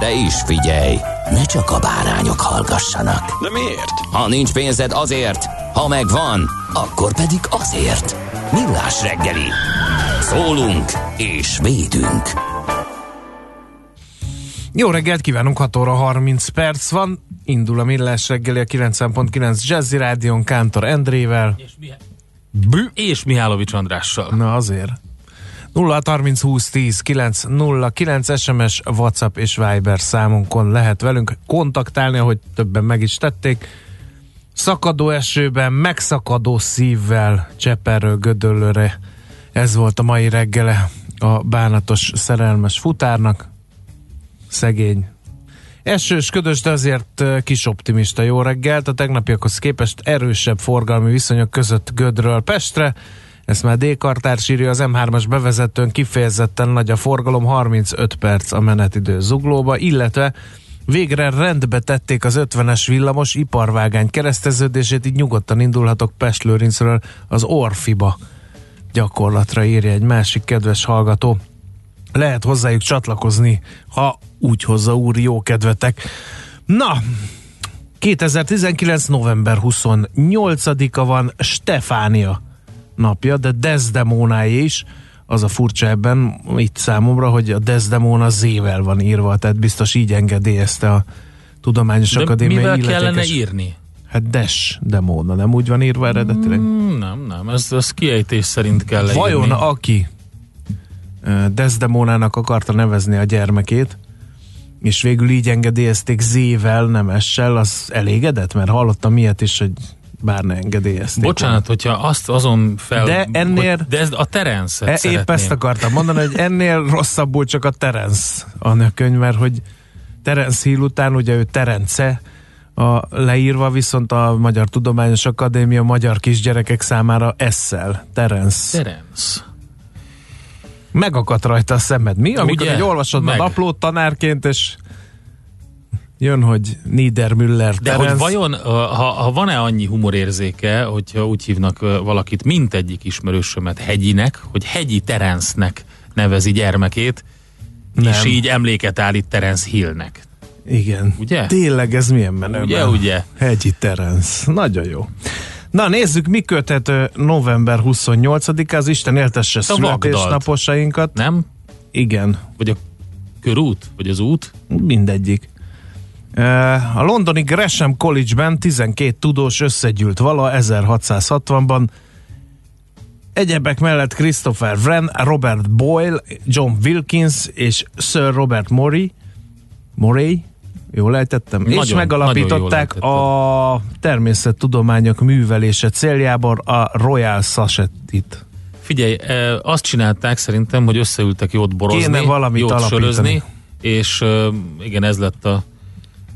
De is figyelj, ne csak a bárányok hallgassanak. De miért? Ha nincs pénzed azért, ha megvan, akkor pedig azért. Millás reggeli. Szólunk és védünk. Jó reggelt kívánunk, 6 óra 30 perc van. Indul a Millás reggeli a 90.9 Jazzy Rádion Kántor Endrével. És, Mihá- Bű. és Mihálovics Andrással. Na azért. 0 30 20 10 9 0 9 SMS, WhatsApp és Viber számunkon lehet velünk kontaktálni, ahogy többen meg is tették. Szakadó esőben, megszakadó szívvel Cseperről Gödöllőre. Ez volt a mai reggele a bánatos szerelmes futárnak. Szegény. Esős, ködös, de azért kis optimista jó reggelt. A tegnapiakhoz képest erősebb forgalmi viszonyok között Gödről Pestre. Ezt már D-kartár írja az M3-as bevezetőn kifejezetten nagy a forgalom, 35 perc a menetidő zuglóba, illetve végre rendbe tették az 50-es villamos iparvágány kereszteződését, így nyugodtan indulhatok Pest-Lőrincről az Orfiba gyakorlatra írja egy másik kedves hallgató. Lehet hozzájuk csatlakozni, ha úgy hozza úr jó kedvetek. Na, 2019. november 28-a van Stefánia napja, de Desdemónáé is. Az a furcsa ebben itt számomra, hogy a Desdemona Z-vel van írva, tehát biztos így engedélyezte a Tudományos De Akadémia mivel illetékes. kellene írni? Hát Des Demona, nem úgy van írva eredetileg? Hmm, nem, nem, ez, ez kiejtés szerint kell Vajon írni. aki Desdemonának akarta nevezni a gyermekét, és végül így engedélyezték Z-vel, nem S-sel, az elégedett? Mert hallottam ilyet is, hogy bár ne engedélyezték. Bocsánat, hogyha azt azon fel... De ennél- hogy- De ez a Terence-et E, épp szeretném. ezt akartam mondani, hogy ennél rosszabbul csak a Terence a könyv, mert hogy Terence Hill után ugye ő Terence a leírva, viszont a Magyar Tudományos Akadémia magyar kisgyerekek számára esszel, Terence. Terence. Megakadt rajta a szemed. Mi? Amikor Ugye? egy olvasod a naplót tanárként, és jön, hogy Niedermüller De hogy vajon, ha, ha van-e annyi humorérzéke, hogyha úgy hívnak valakit, mint egyik ismerősömet Hegyinek, hogy Hegyi Terencenek nevezi gyermekét, Nem. és így emléket állít Terence Hillnek. Igen. Ugye? Tényleg ez milyen menő. Ugye, ugye? Hegyi Terence. Nagyon jó. Na nézzük, mi köthető november 28-a, az Isten éltesse születésnaposainkat. Nem? Igen, Vagy a körút? Vagy az út? mindegyik. Eh, A londoni Gresham College-ben 12 tudós összegyűlt vala 1660-ban. Egyebek mellett Christopher Wren, Robert Boyle, John Wilkins és Sir Robert Murray, Murray, jól ejtettem, és Nagyon, megalapították nagyon a természettudományok művelése céljából a Royal Society-t. Figyelj, eh, azt csinálták szerintem, hogy összeültek jót borozni, Kéne valamit jót alapítani. sörözni, és eh, igen, ez lett a,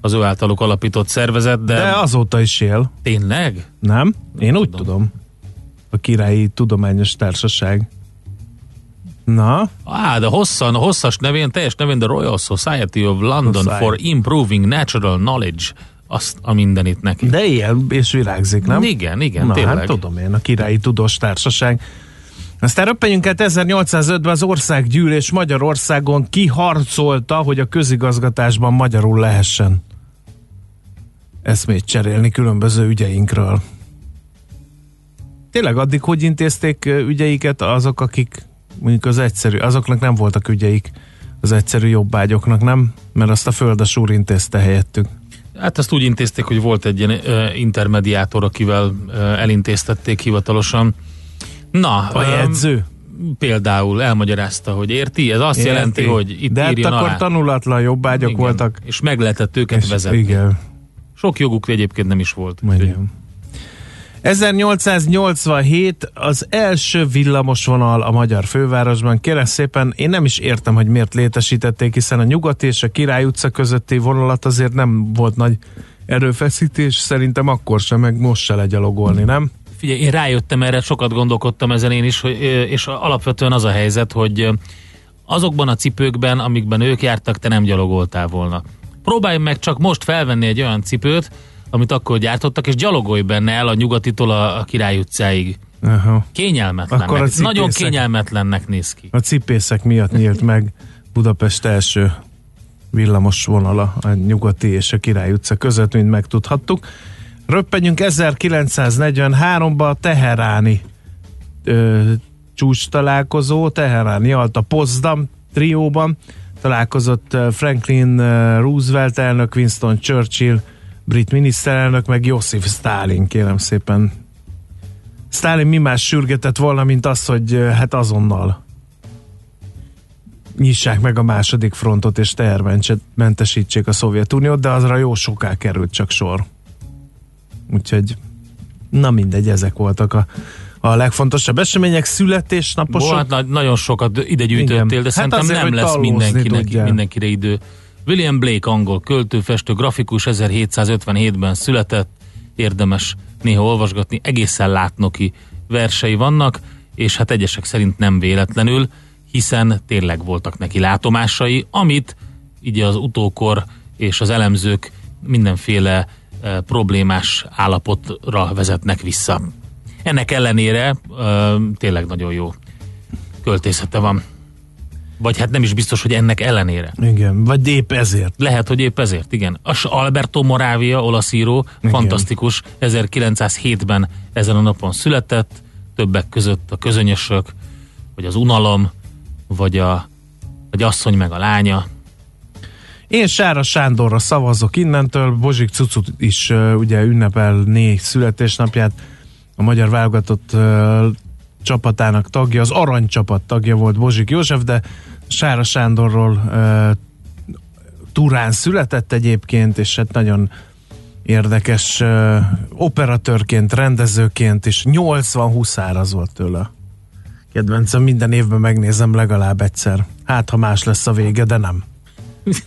az ő általuk alapított szervezet, de, De azóta is él, tényleg? nem? Én úgy tudom. tudom. A Királyi Tudományos Társaság. Na, Á, de hosszan, hosszas nevén, teljes nevén The Royal Society of London Society. for Improving Natural Knowledge. Azt a mindenit neki. de él és virágzik, nem? Igen, igen, Na, tényleg. hát tudom én, a Királyi Tudós Társaság. Aztán röppenjünk át 1805-ben az országgyűlés Magyarországon kiharcolta, hogy a közigazgatásban magyarul lehessen eszmét cserélni különböző ügyeinkről. Tényleg addig hogy intézték ügyeiket azok, akik mondjuk az egyszerű, azoknak nem voltak ügyeik, az egyszerű jobbágyoknak, nem? Mert azt a földes úr intézte helyettük. Hát ezt úgy intézték, hogy volt egy ilyen intermediátor, akivel elintéztették hivatalosan. Na, A jegyző? például elmagyarázta, hogy érti, ez azt Érti. jelenti, hogy itt De hát akkor alá. tanulatlan jobbágyok Igen. voltak. És meg lehetett őket És vezetni. Igen. Sok joguk egyébként nem is volt. úgyhogy- Igen. 1887 az első villamosvonal a magyar fővárosban. Kérem szépen, én nem is értem, hogy miért létesítették, hiszen a Nyugati és a Király utca közötti vonalat azért nem volt nagy erőfeszítés, szerintem akkor sem, meg most se legyalogolni, nem? Figyelj, én rájöttem erre, sokat gondolkodtam ezen én is, hogy, és alapvetően az a helyzet, hogy azokban a cipőkben, amikben ők jártak, te nem gyalogoltál volna. Próbálj meg csak most felvenni egy olyan cipőt, amit akkor gyártottak, és gyalogolj benne el a nyugatitól a, a Király utcáig. Aha. Kényelmetlennek. Akkor a cipészek- Nagyon kényelmetlennek néz ki. A cipészek miatt nyílt meg Budapest első villamos vonala a Nyugati és a Király utca között, mint megtudhattuk. Röppenjünk 1943-ba a Teheráni ö, csúcs találkozó, Teheráni Alta Potsdam trióban találkozott Franklin Roosevelt elnök, Winston Churchill, brit miniszterelnök, meg Josif Stalin, kérem szépen. Stalin mi más sürgetett volna, mint az, hogy hát azonnal nyissák meg a második frontot és tehermentesítsék a Szovjetuniót, de azra jó soká került csak sor. Úgyhogy na mindegy, ezek voltak a, a legfontosabb események, születésnaposok. Bo, hát na- nagyon sokat ide gyűjtöttél, de Hát szerintem azért, nem lesz mindenkinek, tudjál. mindenkire idő. William Blake, angol költő, festő, grafikus, 1757-ben született, érdemes néha olvasgatni, egészen látnoki versei vannak, és hát egyesek szerint nem véletlenül, hiszen tényleg voltak neki látomásai, amit így az utókor és az elemzők mindenféle problémás állapotra vezetnek vissza. Ennek ellenére tényleg nagyon jó költészete van. Vagy hát nem is biztos, hogy ennek ellenére. Igen, vagy épp ezért. Lehet, hogy épp ezért, igen. A S- Alberto Moravia, olasz író, Igen. fantasztikus, 1907-ben ezen a napon született, többek között a közönyösök, vagy az unalom, vagy a vagy asszony meg a lánya. Én Sára Sándorra szavazok innentől, Bozsik Cucut is uh, ugye ünnepelné születésnapját, a magyar válogatott uh, csapatának tagja, az aranycsapat tagja volt Bozsik József, de Sára Sándorról uh, Turán született egyébként, és hát nagyon érdekes uh, operatőrként, rendezőként, és 80 huszár volt tőle. Kedvencem, minden évben megnézem legalább egyszer. Hát, ha más lesz a vége, de nem.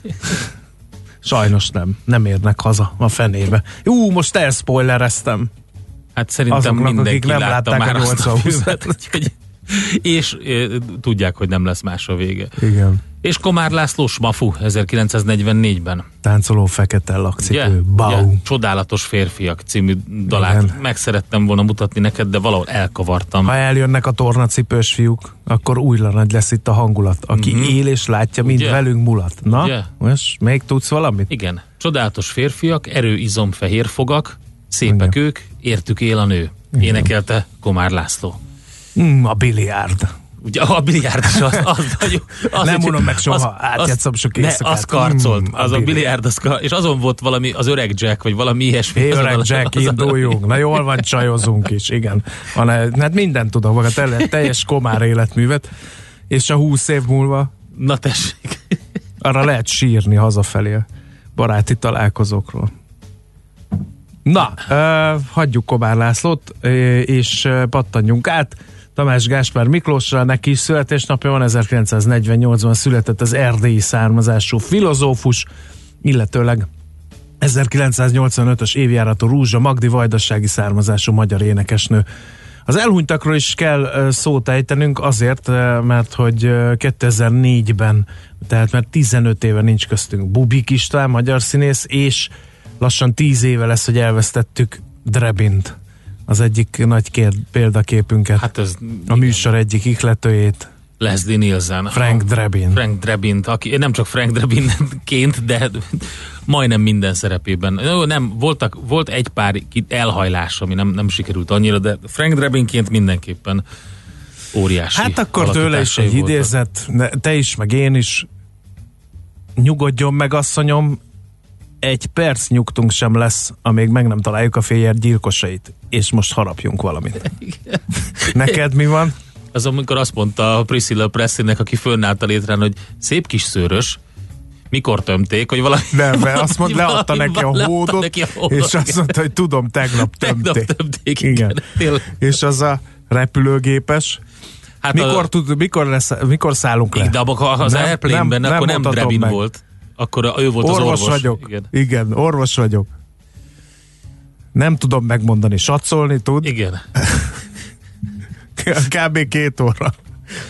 Sajnos nem. Nem érnek haza a fenébe. Ú, most elspoilereztem. Hát szerintem Azoknak, mindenki akik nem látta látták már a azt a 80 filmet, és e, tudják, hogy nem lesz más a vége. Igen. És Komár László Smafu 1944-ben. Táncoló fekete lakcipő. Ugye? Bau. Ugye? Csodálatos férfiak című dalát Igen. meg szerettem volna mutatni neked, de valahol elkavartam. Ha eljönnek a tornacipős fiúk, akkor újra nagy lesz itt a hangulat. Aki Mhm. él és látja, mind Ugye? velünk mulat. Na, Ugye? most még tudsz valamit? Igen, csodálatos férfiak, erő, izom, fehér fogak, szépek Igen. ők, értük él a nő. Énekelte Komár László. Mm, a biliárd. Ugye a biliárd is az, az, az, az Nem unom meg soha, átjátszom sok ne, az karcolt, Mm, a az a biliárd. biliárd, az kar, és azon volt valami, az öreg Jack, vagy valami ilyesmi. Hé, öreg a- Jack, azon a- induljunk. Na jól van, csajozunk is, igen. Van, hát mindent maga tele, teljes komár életművet, és a húsz év múlva Na tessék. arra lehet sírni hazafelé a baráti találkozókról. Na, uh, hagyjuk Kobár Lászlót, és pattanjunk át. Tamás Gáspár Miklósra, neki is születésnapja van, 1948-ban született az erdélyi származású filozófus, illetőleg 1985-ös évjáratú Rúzsa Magdi vajdasági származású magyar énekesnő. Az elhunytakról is kell szót ejtenünk azért, mert hogy ö, 2004-ben, tehát mert 15 éve nincs köztünk Bubik István, magyar színész, és lassan 10 éve lesz, hogy elvesztettük Drebint, az egyik nagy kér, példaképünket, hát, ez a műsor egyik ihletőjét, Leslie Nielsen. Frank Drebin. Frank Drebin, aki nem csak Frank Drebinként, de majdnem minden szerepében. Nem, voltak, volt egy pár elhajlás, ami nem, nem sikerült annyira, de Frank Drebinként mindenképpen óriási. Hát akkor tőle is egy voltak. idézet, te is, meg én is. Nyugodjon meg, asszonyom, egy perc nyugtunk sem lesz, amíg meg nem találjuk a féljer gyilkosait. És most harapjunk valamit. Neked mi van? Az amikor azt mondta a Priscilla Presleynek, aki fönnállt a létrán, hogy szép kis szőrös, mikor tömték, hogy valami... Nem, mert azt mondta, leadta neki a hódot, neki a hódot, és azt mondta, hogy tudom, tegnap Tegnap tömték. tömték, Igen. igen. És az a repülőgépes, Hát mikor, a, tud, mikor, lesz, mikor szállunk le? de abban, az Nem- Airplane-ben, nem- akkor nem nem, Drebin meg. volt. Akkor ő volt az orvos orvos. vagyok. Igen. Igen, orvos vagyok. Nem tudom megmondani, satszolni tud. Igen. Kb. két óra.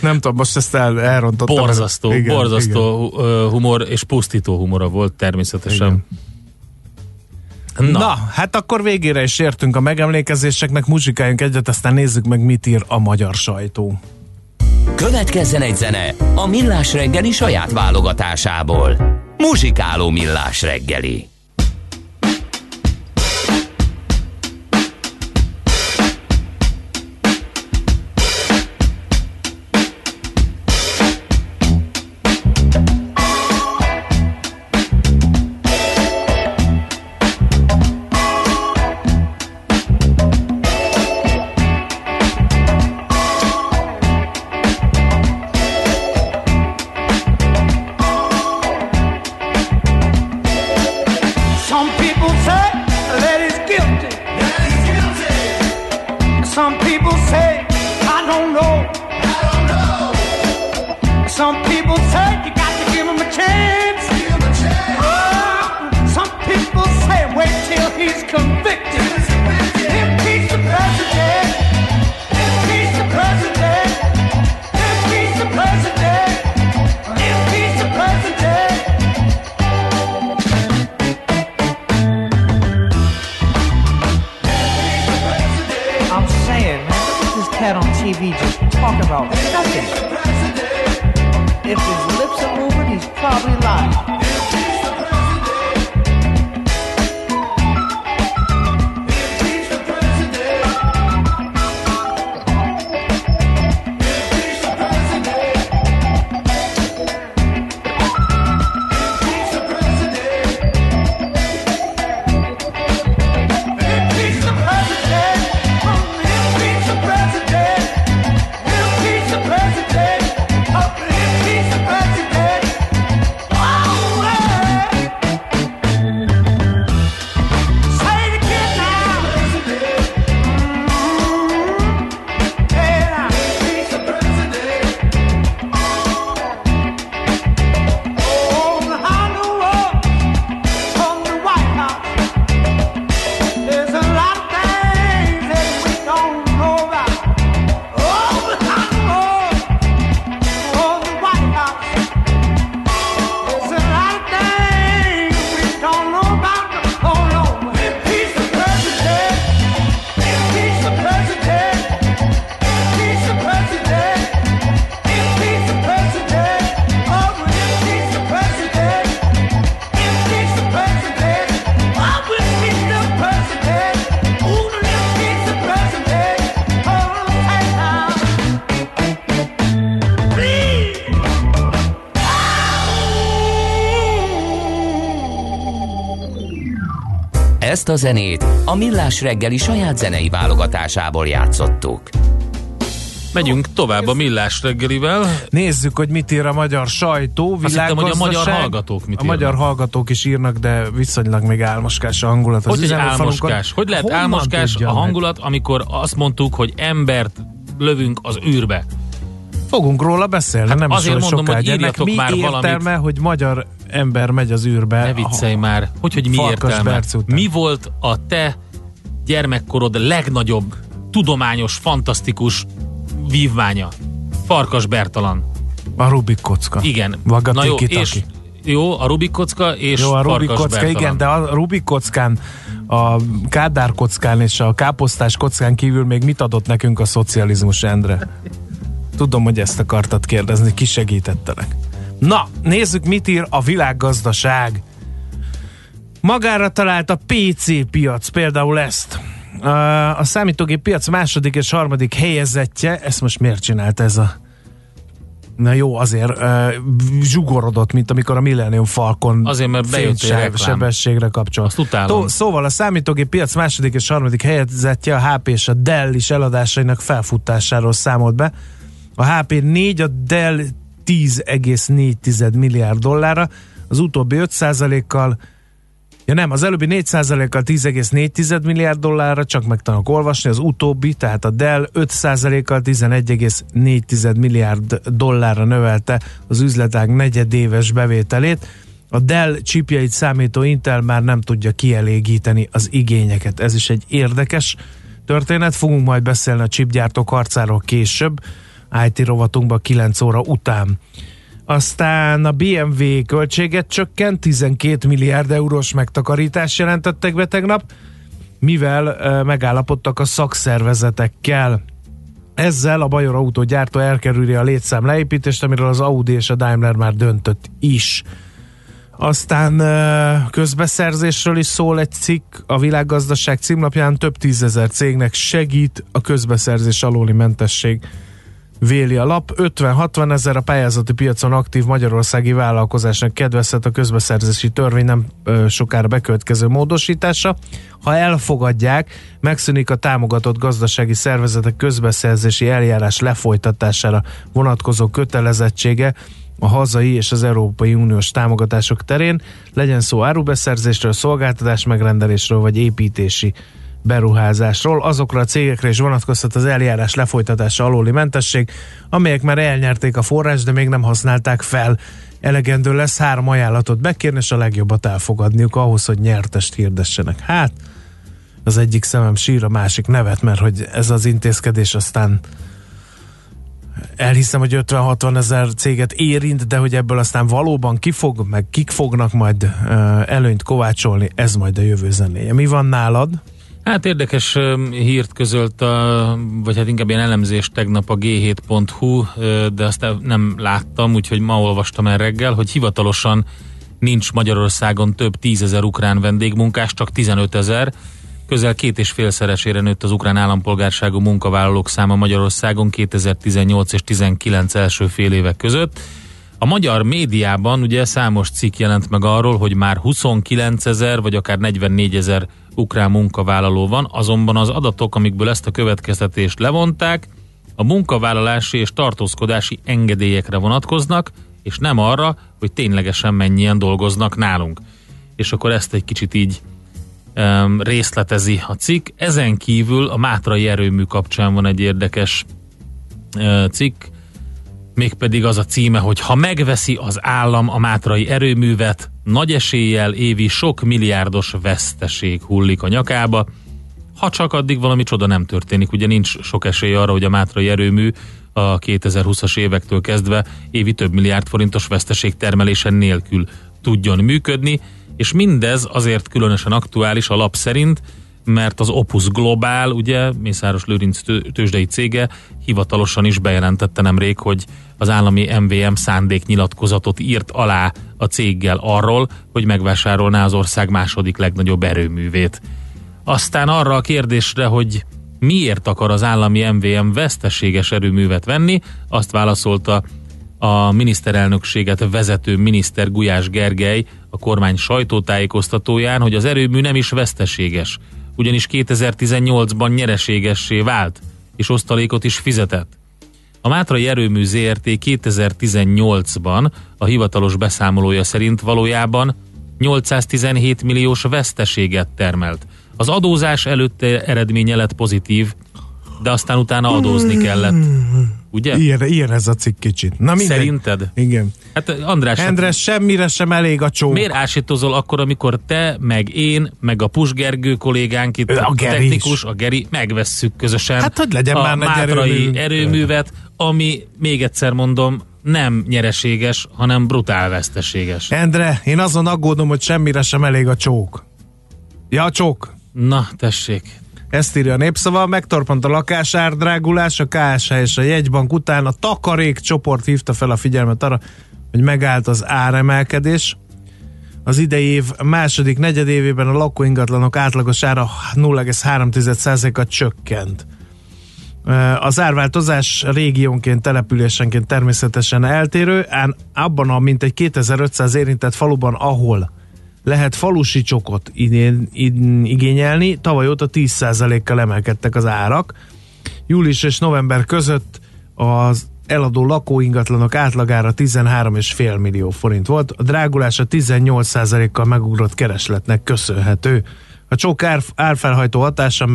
Nem tudom, most ezt el, elrontottam. Borzasztó, Igen, borzasztó igen. humor és pusztító humora volt természetesen. Igen. Na. Na, hát akkor végére is értünk a megemlékezéseknek, muzsikáljunk egyet, aztán nézzük meg, mit ír a magyar sajtó. Következzen egy zene a Millás reggeli saját válogatásából. Muzsikáló Millás reggeli. Ezt a zenét a Millás reggeli saját zenei válogatásából játszottuk. megyünk tovább a millás reggelivel. Nézzük, hogy mit ír a magyar sajtó, Azt hittem, hogy a világgazdaság. magyar hallgatók mit A magyar írnak. hallgatók is írnak, de viszonylag még álmoskás a hangulat. az Hogy egy üzenőfalunkon. álmoskás? Hogy lehet Honnan álmoskás a meg? hangulat, amikor azt mondtuk, hogy embert lövünk az űrbe? Fogunk róla beszélni, Hát nem is azért olyan mondom, sokáig. hogy Ennek írjatok mi már értelme, valamit. hogy magyar ember megy az űrbe? Ne viccelj már. Hogy, hogy mi Farkas értelme? Mi volt a te gyermekkorod legnagyobb, tudományos, fantasztikus vívmánya? Farkas Bertalan. A Rubik kocka. Igen. Vaga Na jó, és jó, a Rubik kocka és Jó, a Farkas Rubik kocka, Bertalan. igen, de a Rubik kockán, a Kádár kockán és a káposztás kockán kívül még mit adott nekünk a szocializmus, Endre? Tudom, hogy ezt akartad kérdezni, ki segítettelek. Na, nézzük, mit ír a világgazdaság. Magára talált a PC piac, például ezt. A számítógép piac második és harmadik helyezettje, ezt most miért csinált ez a Na jó, azért uh, zsugorodott, mint amikor a Millennium Falcon Azért, mert bejött reklám. sebességre kapcsol. Azt utálom. Tó, szóval a számítógép piac második és harmadik helyezettje a HP és a Dell is eladásainak felfutásáról számolt be. A HP 4, a Dell 10,4 milliárd dollárra, az utóbbi 5%-kal Ja nem, az előbbi 4%-kal 10,4 milliárd dollárra, csak meg tudok olvasni, az utóbbi, tehát a Dell 5%-kal 11,4 milliárd dollárra növelte az üzletág negyedéves bevételét. A Dell csipjait számító Intel már nem tudja kielégíteni az igényeket. Ez is egy érdekes történet. Fogunk majd beszélni a chipgyártók harcáról később, IT rovatunkban 9 óra után. Aztán a BMW költséget csökkent, 12 milliárd eurós megtakarítást jelentettek be tegnap, mivel megállapodtak a szakszervezetekkel. Ezzel a Bajor autógyártó elkerüli a létszám leépítést, amiről az Audi és a Daimler már döntött is. Aztán közbeszerzésről is szól egy cikk, a világgazdaság címlapján több tízezer cégnek segít a közbeszerzés alóli mentesség véli a lap. 50-60 ezer a pályázati piacon aktív magyarországi vállalkozásnak kedvezhet a közbeszerzési törvény nem ö, sokára bekövetkező módosítása. Ha elfogadják, megszűnik a támogatott gazdasági szervezetek közbeszerzési eljárás lefolytatására vonatkozó kötelezettsége a hazai és az Európai Uniós támogatások terén, legyen szó árubeszerzésről, szolgáltatás megrendelésről vagy építési beruházásról. Azokra a cégekre is vonatkozhat az eljárás lefolytatása alóli mentesség, amelyek már elnyerték a forrás, de még nem használták fel. Elegendő lesz három ajánlatot bekérni, és a legjobbat elfogadniuk ahhoz, hogy nyertest hirdessenek. Hát, az egyik szemem sír, a másik nevet, mert hogy ez az intézkedés aztán elhiszem, hogy 50-60 ezer céget érint, de hogy ebből aztán valóban kifog, meg kik fognak majd előnyt kovácsolni, ez majd a jövő zenéje. Mi van nálad? Hát érdekes hírt közölt, a, vagy hát inkább ilyen elemzést tegnap a g7.hu, ö, de azt nem láttam, úgyhogy ma olvastam el reggel, hogy hivatalosan nincs Magyarországon több tízezer ukrán vendégmunkás, csak 15 ezer. Közel két és félszeresére nőtt az ukrán állampolgárságú munkavállalók száma Magyarországon 2018 és 19 első fél évek között. A magyar médiában ugye számos cikk jelent meg arról, hogy már 29 ezer vagy akár 44 ezer ukrán munkavállaló van, azonban az adatok, amikből ezt a következtetést levonták, a munkavállalási és tartózkodási engedélyekre vonatkoznak, és nem arra, hogy ténylegesen mennyien dolgoznak nálunk. És akkor ezt egy kicsit így um, részletezi a cikk. Ezen kívül a Mátrai erőmű kapcsán van egy érdekes uh, cikk, mégpedig az a címe, hogy ha megveszi az állam a Mátrai erőművet, nagy eséllyel évi sok milliárdos veszteség hullik a nyakába, ha csak addig valami csoda nem történik. Ugye nincs sok esély arra, hogy a Mátrai erőmű a 2020-as évektől kezdve évi több milliárd forintos veszteség termelése nélkül tudjon működni, és mindez azért különösen aktuális a lap szerint, mert az Opus Global, ugye Mészáros Lőrinc tőzsdei cége hivatalosan is bejelentette nemrég, hogy az állami MVM szándéknyilatkozatot írt alá a céggel arról, hogy megvásárolná az ország második legnagyobb erőművét. Aztán arra a kérdésre, hogy miért akar az állami MVM veszteséges erőművet venni, azt válaszolta a miniszterelnökséget vezető miniszter Gulyás Gergely a kormány sajtótájékoztatóján, hogy az erőmű nem is veszteséges, ugyanis 2018-ban nyereségessé vált, és osztalékot is fizetett. A Mátrai Erőmű ZRT 2018-ban a hivatalos beszámolója szerint valójában 817 milliós veszteséget termelt. Az adózás előtt eredménye lett pozitív, de aztán utána adózni kellett. Ugye? Ilyen, ilyen ez a cikk kicsit. Na mindegy. Szerinted? Igen. Hát András, hát Endre, semmire sem elég a csók. miért ásítozol akkor, amikor te, meg én, meg a Pusgergő kollégánk itt, a a technikus, is. a Geri, megvesszük közösen Hát, hogy legyen a már Mátrai erőmű. erőművet, ami még egyszer mondom, nem nyereséges, hanem brutál veszteséges. Endre, én azon aggódom, hogy semmire sem elég a csók. Ja, a csók. Na, tessék. Ezt írja a népszava, megtorpant a lakásár drágulás, a KSH és a jegybank után a takarék csoport hívta fel a figyelmet arra, hogy megállt az áremelkedés. Az idei év második negyedévében a lakóingatlanok átlagos ára 0,3%-a csökkent. Az árváltozás régiónként, településenként természetesen eltérő, ám abban a mintegy 2500 érintett faluban, ahol lehet falusi csokot idén, idén igényelni, tavaly óta 10%-kal emelkedtek az árak. Július és november között az eladó lakóingatlanok átlagára 13,5 millió forint volt, a drágulás a 18%-kal megugrott keresletnek köszönhető. A csok ár, árfelhajtó hatása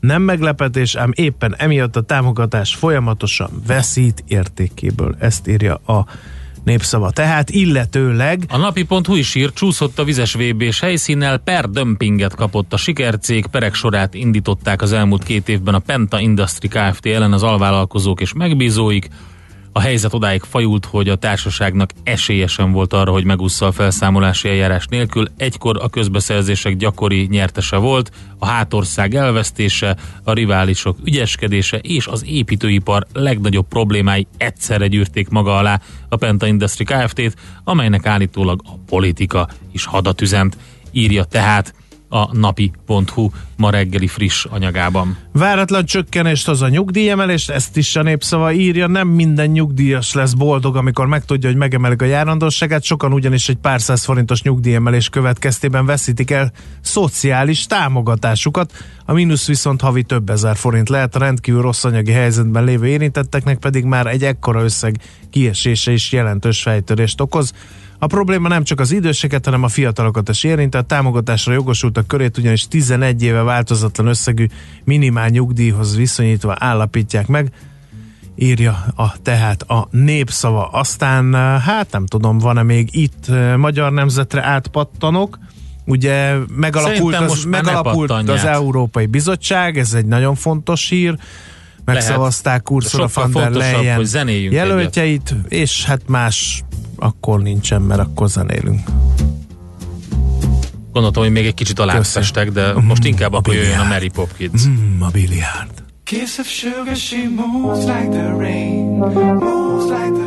nem meglepetés, ám éppen emiatt a támogatás folyamatosan veszít értékéből. Ezt írja a népszava. Tehát illetőleg... A napi.hu is ír, csúszott a vizes vb helyszínnel, per dömpinget kapott a sikercég, perek sorát indították az elmúlt két évben a Penta Industry Kft. ellen az alvállalkozók és megbízóik, a helyzet odáig fajult, hogy a társaságnak esélyesen volt arra, hogy megúszza a felszámolási eljárás nélkül. Egykor a közbeszerzések gyakori nyertese volt, a hátország elvesztése, a riválisok ügyeskedése és az építőipar legnagyobb problémái egyszerre gyűrték maga alá a Penta Industry Kft-t, amelynek állítólag a politika is hadat üzent. Írja tehát a napi.hu ma reggeli friss anyagában. Váratlan csökkenést az a nyugdíjemelést, ezt is a népszava írja, nem minden nyugdíjas lesz boldog, amikor megtudja, hogy megemelik a járandóságát, sokan ugyanis egy pár száz forintos nyugdíjemelés következtében veszítik el szociális támogatásukat, a mínusz viszont havi több ezer forint lehet, a rendkívül rossz anyagi helyzetben lévő érintetteknek pedig már egy ekkora összeg kiesése is jelentős fejtörést okoz. A probléma nem csak az időseket, hanem a fiatalokat is érinti. A támogatásra jogosultak körét ugyanis 11 éve változatlan összegű minimál nyugdíjhoz viszonyítva állapítják meg írja a, tehát a népszava. Aztán, hát nem tudom, van-e még itt eh, Magyar Nemzetre átpattanok, ugye megalapult, az, megalapult az Európai Bizottság, ez egy nagyon fontos hír, megszavazták Ursula von der Leyen jelöltjeit, egyet. és hát más akkor nincsen, mert akkor zenélünk. Gondoltam, hogy még egy kicsit aláfestek, de most inkább mm, akkor jöjjön a Mary Popkins. Mm, a biliárd. Kiss of sugar, she moves like the rain, moves like the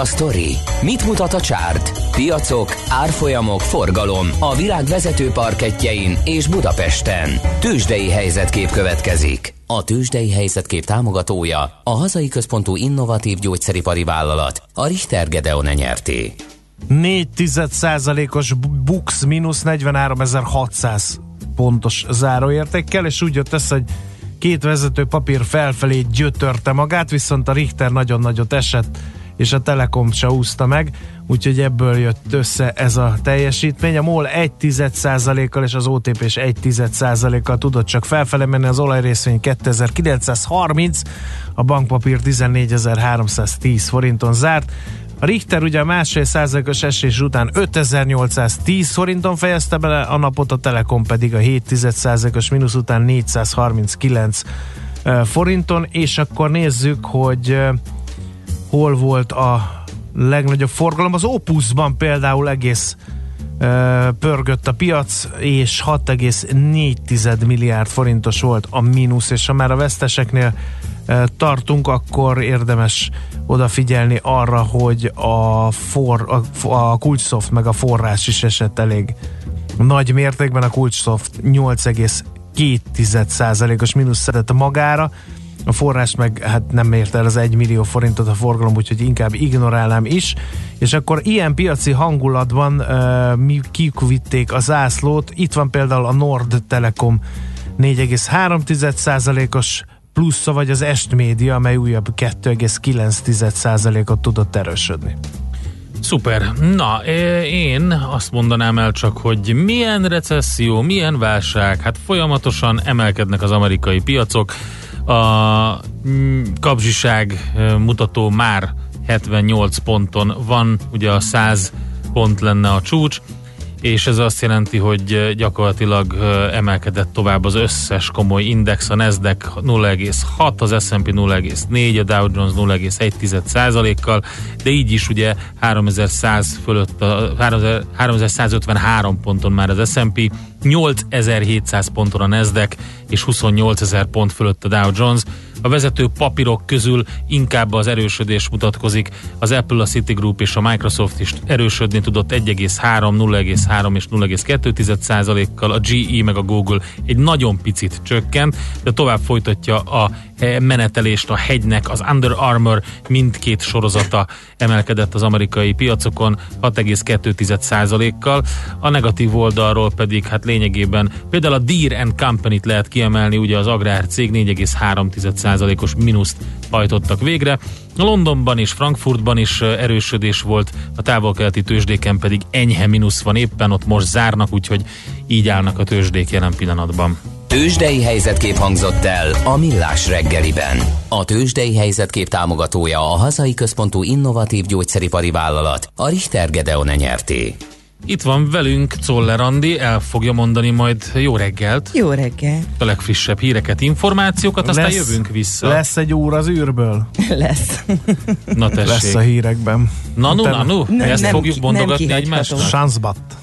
a sztori? Mit mutat a csárt? Piacok, árfolyamok, forgalom a világ vezető parketjein és Budapesten. Tősdei helyzetkép következik. A Tősdei helyzetkép támogatója a hazai központú innovatív gyógyszeripari vállalat, a Richter Gedeon nyerté. 4 os Bux mínusz 43.600 pontos záróértékkel, és úgy jött össze, hogy két vezető papír felfelé gyötörte magát, viszont a Richter nagyon nagyot esett, és a Telekom se úszta meg, úgyhogy ebből jött össze ez a teljesítmény. A MOL 1 kal és az OTP is 1 kal tudott csak felfele menni, az olajrészvény 2930, a bankpapír 14.310 forinton zárt, a Richter ugye a másfél százalékos esés után 5810 forinton fejezte bele a napot, a Telekom pedig a 7 százalékos mínusz után 439 forinton, és akkor nézzük, hogy hol volt a legnagyobb forgalom. Az Opusban például egész pörgött a piac, és 6,4 milliárd forintos volt a mínusz, és ha már a veszteseknél tartunk, akkor érdemes odafigyelni arra, hogy a, for, a, a kulcsoft meg a forrás is esett elég nagy mértékben. A kulcsoft 8,2%-os mínusz szedett magára, a forrás meg hát nem ért el az 1 millió forintot a forgalom, úgyhogy inkább ignorálnám is. És akkor ilyen piaci hangulatban uh, mi kikvitték a zászlót. Itt van például a Nord Telekom 4,3%-os plusza, vagy az Est Média, amely újabb 2,9%-ot tudott erősödni. Szuper. Na, én azt mondanám el csak, hogy milyen recesszió, milyen válság, hát folyamatosan emelkednek az amerikai piacok. A mm, kapzsiság mutató már 78 ponton van, ugye a 100 pont lenne a csúcs, és ez azt jelenti, hogy gyakorlatilag emelkedett tovább az összes komoly index, a Nasdaq 0,6, az S&P 0,4, a Dow Jones 0,1 kal de így is ugye 3100 fölött, a 3153 ponton már az S&P, 8700 ponton a Nasdaq, és 28000 pont fölött a Dow Jones. A vezető papírok közül inkább az erősödés mutatkozik. Az Apple, a Citigroup és a Microsoft is erősödni tudott 1,3, 0,3 és 0,2 kal a GE meg a Google egy nagyon picit csökkent, de tovább folytatja a menetelést a hegynek, az Under Armour mindkét sorozata emelkedett az amerikai piacokon 6,2%-kal. A negatív oldalról pedig hát lényegében például a Deere and Company-t lehet kiemelni, ugye az agrárcég 4,3%-os mínuszt hajtottak végre. Londonban és Frankfurtban is erősödés volt, a távol-keleti tőzsdéken pedig enyhe mínusz van éppen, ott most zárnak, úgyhogy így állnak a tőzsdék jelen pillanatban. Tőzsdei helyzetkép hangzott el a Millás reggeliben. A Tőzsdei helyzetkép támogatója a hazai központú innovatív gyógyszeripari vállalat, a Richter Gedeon nyerté. Itt van velünk Czoller Andi, el fogja mondani majd jó reggelt. Jó reggel. A legfrissebb híreket, információkat, aztán lesz, jövünk vissza. Lesz egy óra az űrből? Lesz. Na tessék. Lesz a hírekben. Nanu, nanu, Nem- ezt nem fogjuk mondogatni nem egymásnak. Sanszbat.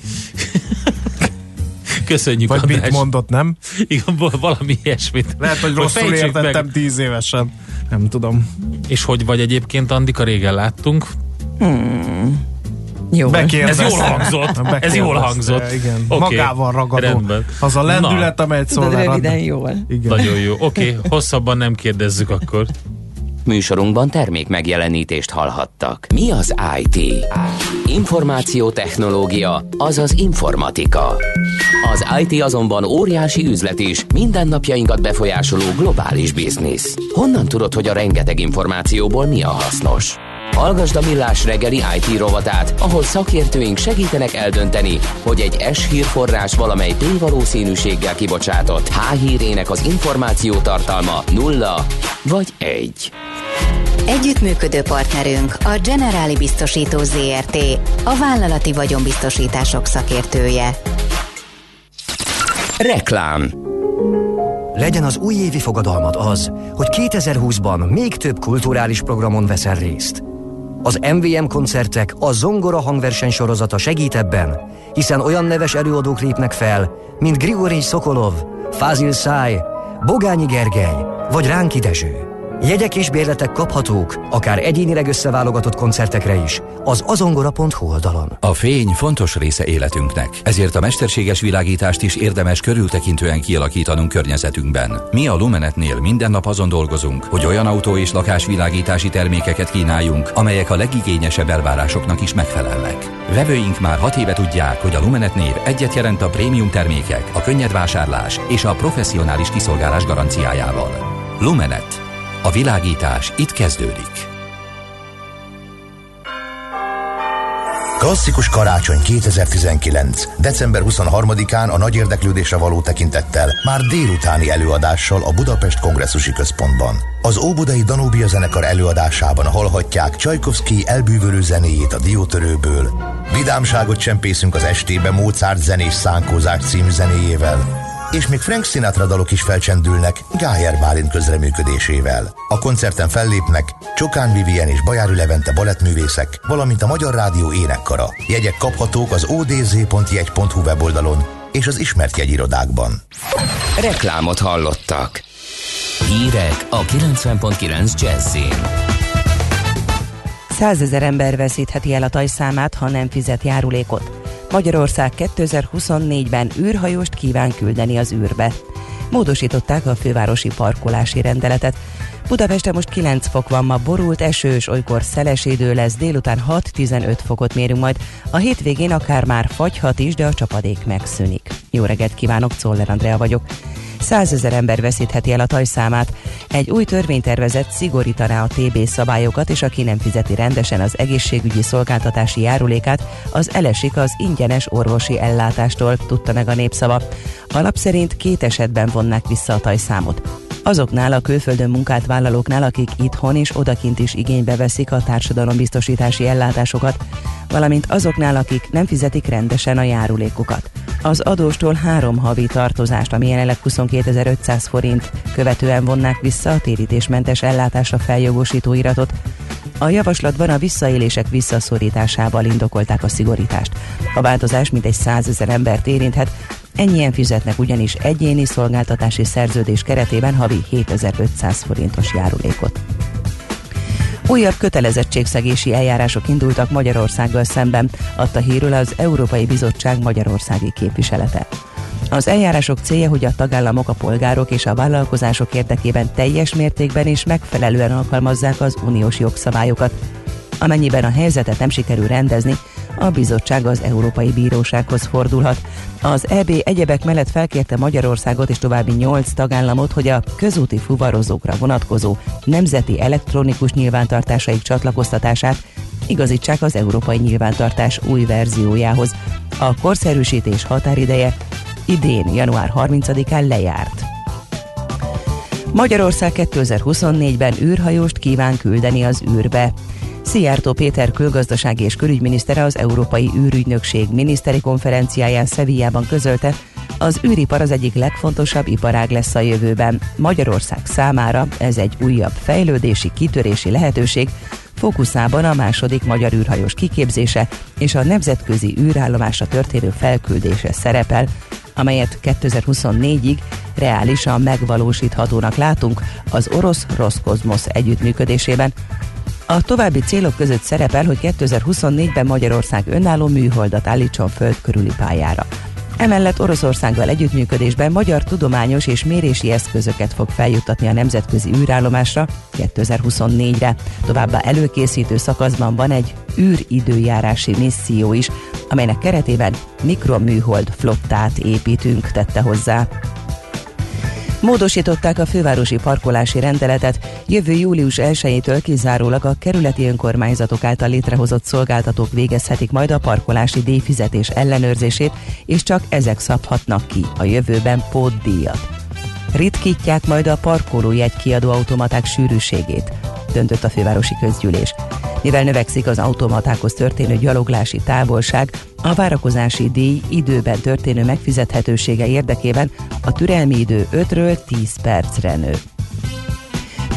Köszönjük Vagy mit András. mondott, nem? Igen, val- valami ilyesmit. Lehet, hogy rosszul meg. értettem tíz évesen. Nem tudom. És hogy vagy egyébként, Andika, régen láttunk. Jó. Ez jól hangzott. Ez jól hangzott. Igen. Oké, Magával ragadó. rendben. Az a lendület, amelyet Tudod, szól röviden jól. Igen. Nagyon jó. Oké, okay, hosszabban nem kérdezzük akkor. Műsorunkban termék megjelenítést hallhattak. Mi az IT? Információtechnológia, azaz informatika. Az IT azonban óriási üzlet is, mindennapjainkat befolyásoló globális biznisz. Honnan tudod, hogy a rengeteg információból mi a hasznos? Hallgasd a Millás reggeli IT rovatát, ahol szakértőink segítenek eldönteni, hogy egy S hírforrás valamely tévalószínűséggel kibocsátott H hírének az információ tartalma nulla vagy egy. Együttműködő partnerünk a Generáli Biztosító ZRT, a vállalati vagyonbiztosítások szakértője. Reklám Legyen az újévi fogadalmad az, hogy 2020-ban még több kulturális programon veszel részt. Az MVM koncertek a Zongora hangverseny sorozata segít ebben, hiszen olyan neves előadók lépnek fel, mint Grigori Szokolov, Fázil Száj, Bogányi Gergely vagy Ránki Dezső. Jegyek és bérletek kaphatók, akár egyénileg összeválogatott koncertekre is, az azongora.hu oldalon. A fény fontos része életünknek, ezért a mesterséges világítást is érdemes körültekintően kialakítanunk környezetünkben. Mi a Lumenetnél minden nap azon dolgozunk, hogy olyan autó és lakásvilágítási termékeket kínáljunk, amelyek a legigényesebb elvárásoknak is megfelelnek. Vevőink már hat éve tudják, hogy a Lumenet név egyet jelent a prémium termékek, a könnyed vásárlás és a professzionális kiszolgálás garanciájával. Lumenet. A világítás itt kezdődik. Klasszikus karácsony 2019. December 23-án a nagy érdeklődésre való tekintettel már délutáni előadással a Budapest Kongresszusi Központban. Az Óbudai Danubia zenekar előadásában hallhatják Csajkovszki elbűvölő zenéjét a diótörőből. Vidámságot csempészünk az estébe Mozart zenés szánkózás című zenéjével és még Frank Sinatra dalok is felcsendülnek Gájer Bálint közreműködésével. A koncerten fellépnek Csokán Vivien és Bajári Levente balettművészek, valamint a Magyar Rádió énekkara. Jegyek kaphatók az odz.jegy.hu weboldalon és az ismert jegyirodákban. Reklámot hallottak. Hírek a 90.9 Jazzin. Százezer ember veszítheti el a tajszámát, ha nem fizet járulékot. Magyarország 2024-ben űrhajóst kíván küldeni az űrbe. Módosították a fővárosi parkolási rendeletet. Budapesten most 9 fok van, ma borult, esős, olykor szeles idő lesz, délután 6-15 fokot mérünk majd. A hétvégén akár már fagyhat is, de a csapadék megszűnik. Jó reggelt kívánok, Czoller Andrea vagyok. Százezer ember veszítheti el a tajszámát. Egy új törvénytervezet szigorítaná a TB szabályokat, és aki nem fizeti rendesen az egészségügyi szolgáltatási járulékát, az elesik az ingyenes orvosi ellátástól, tudta meg a népszava. Alap szerint két esetben vonnák vissza a tajszámot. Azoknál a külföldön munkát vállalóknál, akik itthon és odakint is igénybe veszik a társadalombiztosítási ellátásokat, valamint azoknál, akik nem fizetik rendesen a járulékokat. Az adóstól három havi tartozást, ami jelenleg 22.500 forint, követően vonnák vissza a térítésmentes ellátásra feljogosító iratot. A javaslatban a visszaélések visszaszorításával indokolták a szigorítást. A változás mintegy 100 ezer embert érinthet, Ennyien fizetnek ugyanis egyéni szolgáltatási szerződés keretében havi 7500 forintos járulékot. Újabb kötelezettségszegési eljárások indultak Magyarországgal szemben, adta hírül az Európai Bizottság Magyarországi képviselete. Az eljárások célja, hogy a tagállamok, a polgárok és a vállalkozások érdekében teljes mértékben és megfelelően alkalmazzák az uniós jogszabályokat. Amennyiben a helyzetet nem sikerül rendezni, a bizottság az Európai Bírósághoz fordulhat. Az EB egyebek mellett felkérte Magyarországot és további 8 tagállamot, hogy a közúti fuvarozókra vonatkozó nemzeti elektronikus nyilvántartásaik csatlakoztatását igazítsák az európai nyilvántartás új verziójához. A korszerűsítés határideje idén, január 30-án lejárt. Magyarország 2024-ben űrhajóst kíván küldeni az űrbe. Szijjártó Péter külgazdasági és külügyminisztere az Európai űrügynökség miniszteri konferenciáján Szevijában közölte, az űripar az egyik legfontosabb iparág lesz a jövőben. Magyarország számára ez egy újabb fejlődési, kitörési lehetőség, fókuszában a második magyar űrhajós kiképzése és a nemzetközi űrállomásra történő felküldése szerepel, amelyet 2024-ig reálisan megvalósíthatónak látunk az orosz Roszkozmosz együttműködésében, a további célok között szerepel, hogy 2024-ben Magyarország önálló műholdat állítson föld körüli pályára. Emellett Oroszországgal együttműködésben magyar tudományos és mérési eszközöket fog feljuttatni a nemzetközi űrállomásra 2024-re. Továbbá előkészítő szakaszban van egy űridőjárási misszió is, amelynek keretében mikroműhold flottát építünk, tette hozzá. Módosították a fővárosi parkolási rendeletet, jövő július 1-től kizárólag a kerületi önkormányzatok által létrehozott szolgáltatók végezhetik majd a parkolási díjfizetés ellenőrzését, és csak ezek szabhatnak ki a jövőben pótdíjat. Ritkítják majd a parkolójegy kiadó automaták sűrűségét, döntött a fővárosi közgyűlés. Mivel növekszik az automatákhoz történő gyaloglási távolság, a várakozási díj időben történő megfizethetősége érdekében a türelmi idő 5-ről 10 percre nő.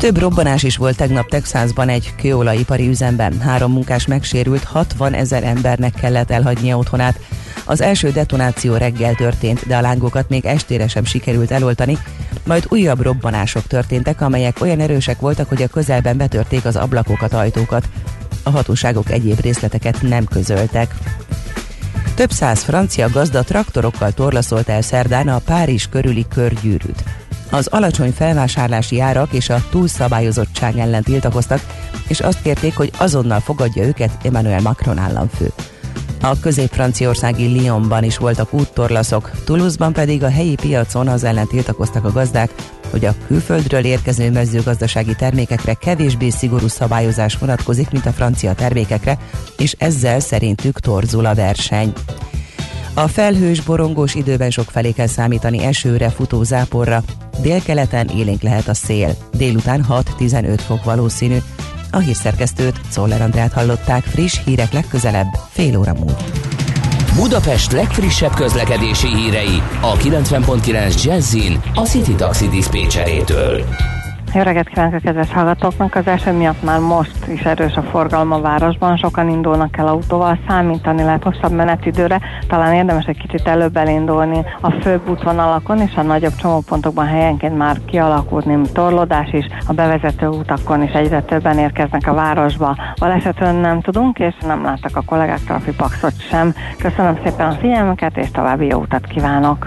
Több robbanás is volt tegnap Texasban egy kőolajipari üzemben. Három munkás megsérült, 60 ezer embernek kellett elhagynia otthonát. Az első detonáció reggel történt, de a lángokat még estére sem sikerült eloltani, majd újabb robbanások történtek, amelyek olyan erősek voltak, hogy a közelben betörték az ablakokat, ajtókat. A hatóságok egyéb részleteket nem közöltek. Több száz francia gazda traktorokkal torlaszolt el szerdán a Párizs körüli körgyűrűt. Az alacsony felvásárlási árak és a túlszabályozottság ellen tiltakoztak, és azt kérték, hogy azonnal fogadja őket Emmanuel Macron államfő. A közép-franciaországi Lyonban is voltak úttorlaszok, Toulouse-ban pedig a helyi piacon az ellen tiltakoztak a gazdák, hogy a külföldről érkező mezőgazdasági termékekre kevésbé szigorú szabályozás vonatkozik, mint a francia termékekre, és ezzel szerintük torzul a verseny. A felhős, borongós időben sok felé kell számítani esőre, futó záporra. Délkeleten élénk lehet a szél. Délután 6-15 fok valószínű. A hírszerkesztőt, Czoller Andrát hallották friss hírek legközelebb, fél óra múlva. Budapest legfrissebb közlekedési hírei a 90.9 Jazzin a City Taxi Dispécsejétől. Jó reggelt kívánok a kedves hallgatóknak! Az eső miatt már most is erős a forgalom a városban, sokan indulnak el autóval, számítani lehet hosszabb menetidőre, talán érdemes egy kicsit előbb elindulni a főbb útvonalakon, és a nagyobb csomópontokban helyenként már kialakult némi torlódás is, a bevezető utakon is egyre többen érkeznek a városba. Balesetről nem tudunk, és nem láttak a kollégák trafipaxot sem. Köszönöm szépen a figyelmüket, és további jó utat kívánok!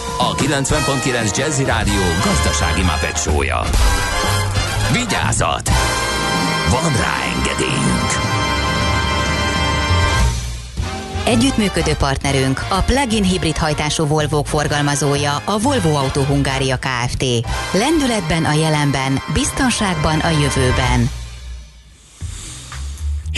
a 90.9 Jazzy Rádió gazdasági mapetsója. Vigyázat! Van rá engedélyünk! Együttműködő partnerünk a plug-in hibrid hajtású Volvo forgalmazója a Volvo Auto Hungária Kft. Lendületben a jelenben, biztonságban a jövőben.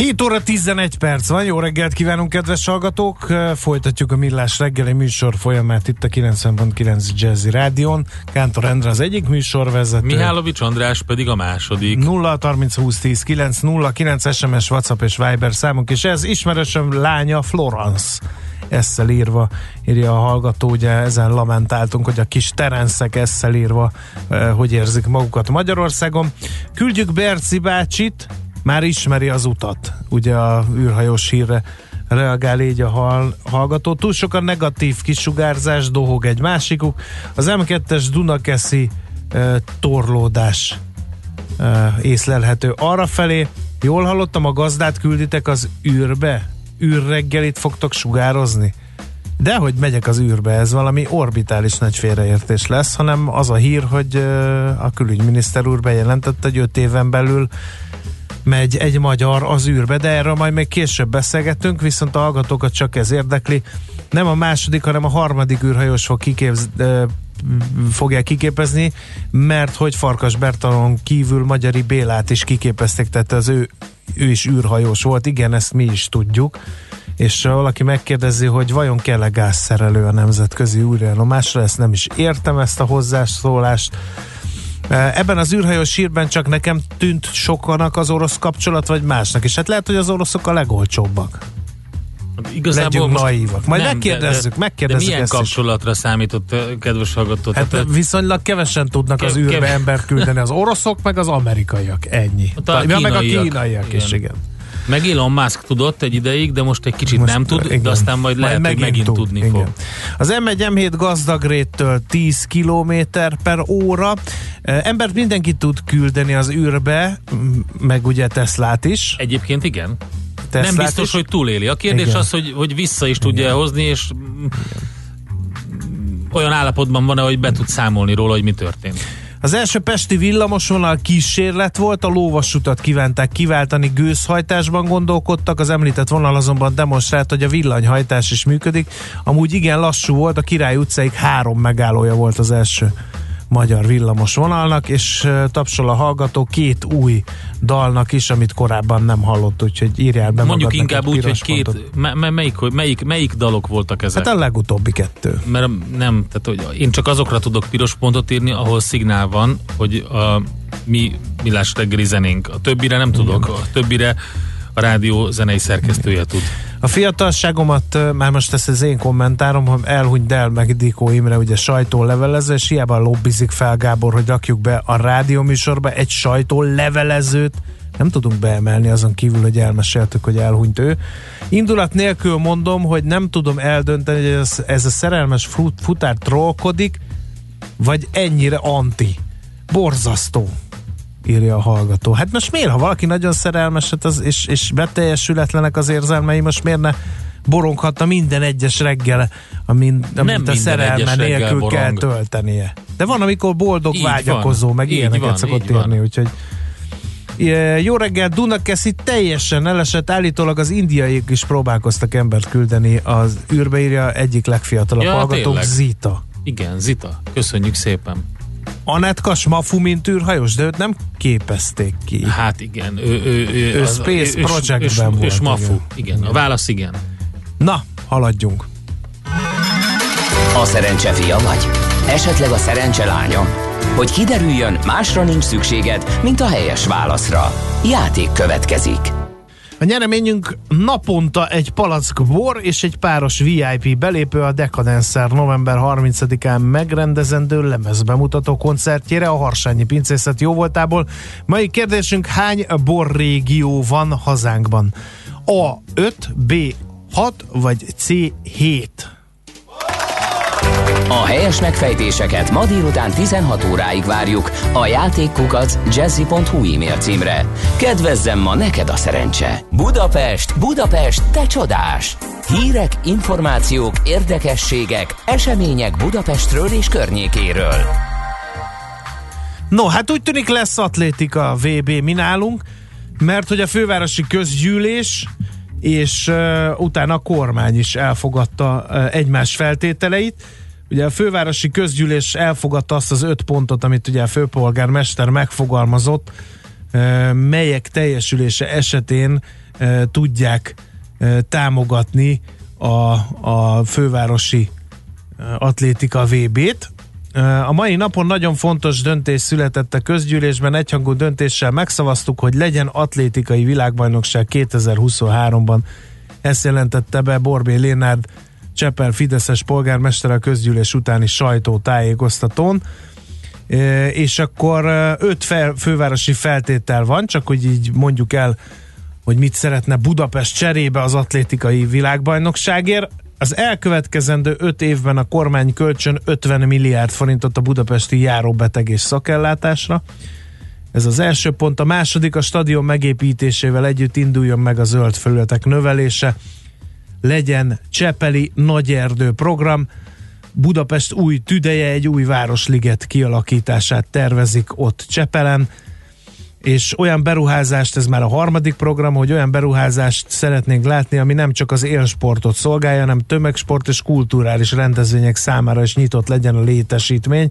7 óra 11 perc van, jó reggelt kívánunk, kedves hallgatók! Folytatjuk a Millás reggeli műsor folyamát itt a 90.9 Jazzy Rádion. Kántor Endre az egyik műsorvezető. Mihálovics András pedig a második. 0 30 20 10 9 0 9 SMS, WhatsApp és Viber számunk, és ez ismerősöm lánya Florence esszel írva, írja a hallgató, ugye ezen lamentáltunk, hogy a kis terenszek esszel írva, hogy érzik magukat Magyarországon. Küldjük Berci bácsit, már ismeri az utat, ugye a űrhajós hírre reagál így a hall, hallgató. Túl sok a negatív kisugárzás, dohog egy másikuk. Az M2-es Dunakeszi e, torlódás e, észlelhető arra. Jól hallottam, a gazdát külditek az űrbe? űrreggelit fogtok sugározni? De hogy megyek az űrbe, ez valami orbitális nagy félreértés lesz, hanem az a hír, hogy a külügyminiszter úr bejelentette, hogy öt éven belül megy egy magyar az űrbe, de erről majd még később beszélgetünk, viszont a hallgatókat csak ez érdekli. Nem a második, hanem a harmadik űrhajós fog kiképz, fogják kiképezni, mert hogy Farkas Bertalon kívül Magyari Bélát is kiképezték, tehát az ő, ő is űrhajós volt, igen, ezt mi is tudjuk és valaki megkérdezi, hogy vajon kell-e gázszerelő a nemzetközi űrállomásra, ezt nem is értem ezt a hozzászólást. Ebben az űrhajós sírben csak nekem tűnt sokanak az orosz kapcsolat, vagy másnak is. Hát lehet, hogy az oroszok a legolcsóbbak. Igazából Legyünk most naívak. Majd nem, megkérdezzük, de, de, megkérdezzük de milyen ezt is. kapcsolatra számított, kedves hallgató? Hát Tehát- viszonylag kevesen tudnak az Kev- űrbe kev- embert küldeni, az oroszok, meg az amerikaiak, ennyi. Talán ja, meg a kínaiak. kínaiak is, Igen. Meg Elon Musk tudott egy ideig, de most egy kicsit Most, nem tud, igen. de aztán majd lehet, hogy megint tud, tudni igen. fog. Az M1 M7 gazdagréttől 10 km per óra. E, Embert mindenki tud küldeni az űrbe, meg ugye Teslát is. Egyébként igen. Teslát nem biztos, is. hogy túléli. A kérdés Igen. az, hogy, hogy vissza is tudja hozni, és olyan állapotban van, hogy be tud számolni róla, hogy mi történt. Az első pesti villamosvonal kísérlet volt, a lóvasutat kívánták kiváltani gőzhajtásban gondolkodtak, az említett vonal azonban demonstrált, hogy a villanyhajtás is működik. Amúgy igen lassú volt, a Király utcáig három megállója volt az első magyar villamos vonalnak, és tapsol a hallgató két új dalnak is, amit korábban nem hallott, úgyhogy írjál be Mondjuk inkább úgy, hogy két, melyik, melyik, melyik dalok voltak ezek? Hát a legutóbbi kettő. Mert nem, tehát hogy én csak azokra tudok piros pontot írni, ahol szignál van, hogy a mi millás reggeli zenénk. A többire nem tudok, a többire a rádió zenei szerkesztője tud. A fiatalságomat, már most ez az én kommentárom, hogy elhunyt Del meg Dikó Imre, ugye sajtólevelező, és hiába lobbizik fel Gábor, hogy rakjuk be a rádióműsorba egy sajtólevelezőt, nem tudunk beemelni azon kívül, hogy elmeséltük, hogy elhunyt ő. Indulat nélkül mondom, hogy nem tudom eldönteni, hogy ez, ez a szerelmes fut, futár trollkodik, vagy ennyire anti. Borzasztó írja a hallgató. Hát most miért, ha valaki nagyon szerelmes, hát az, és, és beteljesületlenek az érzelmei, most miért ne boronghatna minden egyes reggel, amin, amit minden a szerelme nélkül borong. kell töltenie. De van, amikor boldog, Így vágyakozó, van. meg Így ilyeneket van, szokott írni, úgyhogy Jó reggel, Dunakeszi teljesen elesett, állítólag az indiaiak is próbálkoztak embert küldeni az űrbe, írja egyik legfiatalabb Ja, hallgatónk. Zita. Igen, Zita, köszönjük szépen. Anetka Smafu, mint űrhajós, de őt nem képezték ki. Hát igen, ő, ő, ő, Ő az- Space ő- Projectben ő, volt, Ő smafu, igen. igen. igen. A válasz igen. Na, haladjunk. A szerencse fia vagy? Esetleg a szerencse lánya? Hogy kiderüljön, másra nincs szükséged, mint a helyes válaszra. Játék következik. A nyereményünk naponta egy palack bor és egy páros VIP belépő a Decadencer november 30-án megrendezendő lemezbemutató koncertjére a Harsányi Pincészet jóvoltából. Mai kérdésünk, hány borrégió van hazánkban? A 5, B 6 vagy C 7? A helyes megfejtéseket ma délután 16 óráig várjuk a játékkukac jazzy.hu e-mail címre. Kedvezzem ma neked a szerencse! Budapest, Budapest, te csodás! Hírek, információk, érdekességek, események Budapestről és környékéről. No, hát úgy tűnik lesz atlétika VB mi nálunk, mert hogy a fővárosi közgyűlés és uh, utána a kormány is elfogadta uh, egymás feltételeit. Ugye a fővárosi közgyűlés elfogadta azt az öt pontot, amit ugye a főpolgármester megfogalmazott, melyek teljesülése esetén tudják támogatni a, a fővárosi atlétika VB-t. A mai napon nagyon fontos döntés született a közgyűlésben, egyhangú döntéssel megszavaztuk, hogy legyen atlétikai világbajnokság 2023-ban. Ezt jelentette be Borbé Lénárd, Csepel Fideszes polgármester a közgyűlés utáni sajtótájékoztatón. És akkor öt fel, fővárosi feltétel van, csak hogy így mondjuk el, hogy mit szeretne Budapest cserébe az atlétikai világbajnokságért az elkövetkezendő 5 évben a kormány kölcsön 50 milliárd forintot a budapesti járóbeteg és szakellátásra. Ez az első pont. A második a stadion megépítésével együtt induljon meg a zöld felületek növelése. Legyen Csepeli Nagyerdő program. Budapest új tüdeje, egy új városliget kialakítását tervezik ott Csepelen és olyan beruházást, ez már a harmadik program, hogy olyan beruházást szeretnénk látni, ami nem csak az élsportot szolgálja, hanem tömegsport és kulturális rendezvények számára is nyitott legyen a létesítmény.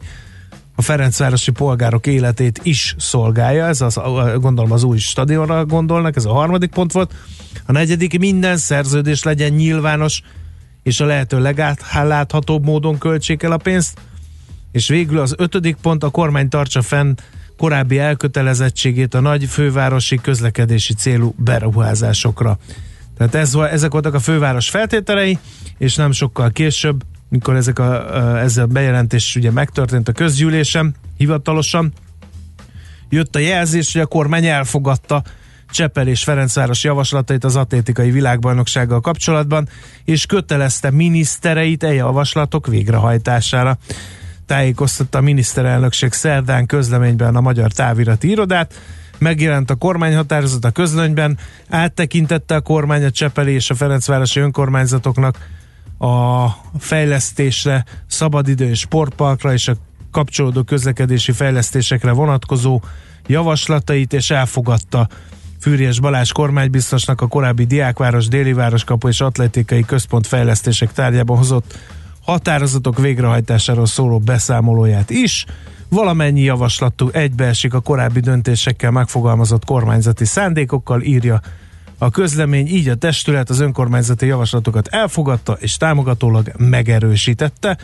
A Ferencvárosi polgárok életét is szolgálja, ez az, gondolom az új stadionra gondolnak, ez a harmadik pont volt. A negyedik, minden szerződés legyen nyilvános, és a lehető legátláthatóbb módon költsék el a pénzt. És végül az ötödik pont, a kormány tartsa fenn korábbi elkötelezettségét a nagy fővárosi közlekedési célú beruházásokra. Tehát ez, ezek voltak a főváros feltételei, és nem sokkal később, mikor ezek a, ezzel a bejelentés ugye megtörtént a közgyűlésem hivatalosan, jött a jelzés, hogy a kormány elfogadta Csepel és Ferencváros javaslatait az atlétikai világbajnoksággal kapcsolatban, és kötelezte minisztereit e javaslatok végrehajtására tájékoztatta a miniszterelnökség szerdán közleményben a Magyar Távirati Irodát. Megjelent a kormányhatározat a közlönyben, áttekintette a kormány a Csepeli és a Ferencvárosi önkormányzatoknak a fejlesztésre, szabadidő és sportparkra és a kapcsolódó közlekedési fejlesztésekre vonatkozó javaslatait, és elfogadta Fűries Balázs kormánybiztosnak a korábbi Diákváros, Déli Városkapu és Atletikai Központ fejlesztések tárgyában hozott határozatok végrehajtásáról szóló beszámolóját is. Valamennyi javaslatú egybeesik a korábbi döntésekkel megfogalmazott kormányzati szándékokkal, írja a közlemény, így a testület az önkormányzati javaslatokat elfogadta és támogatólag megerősítette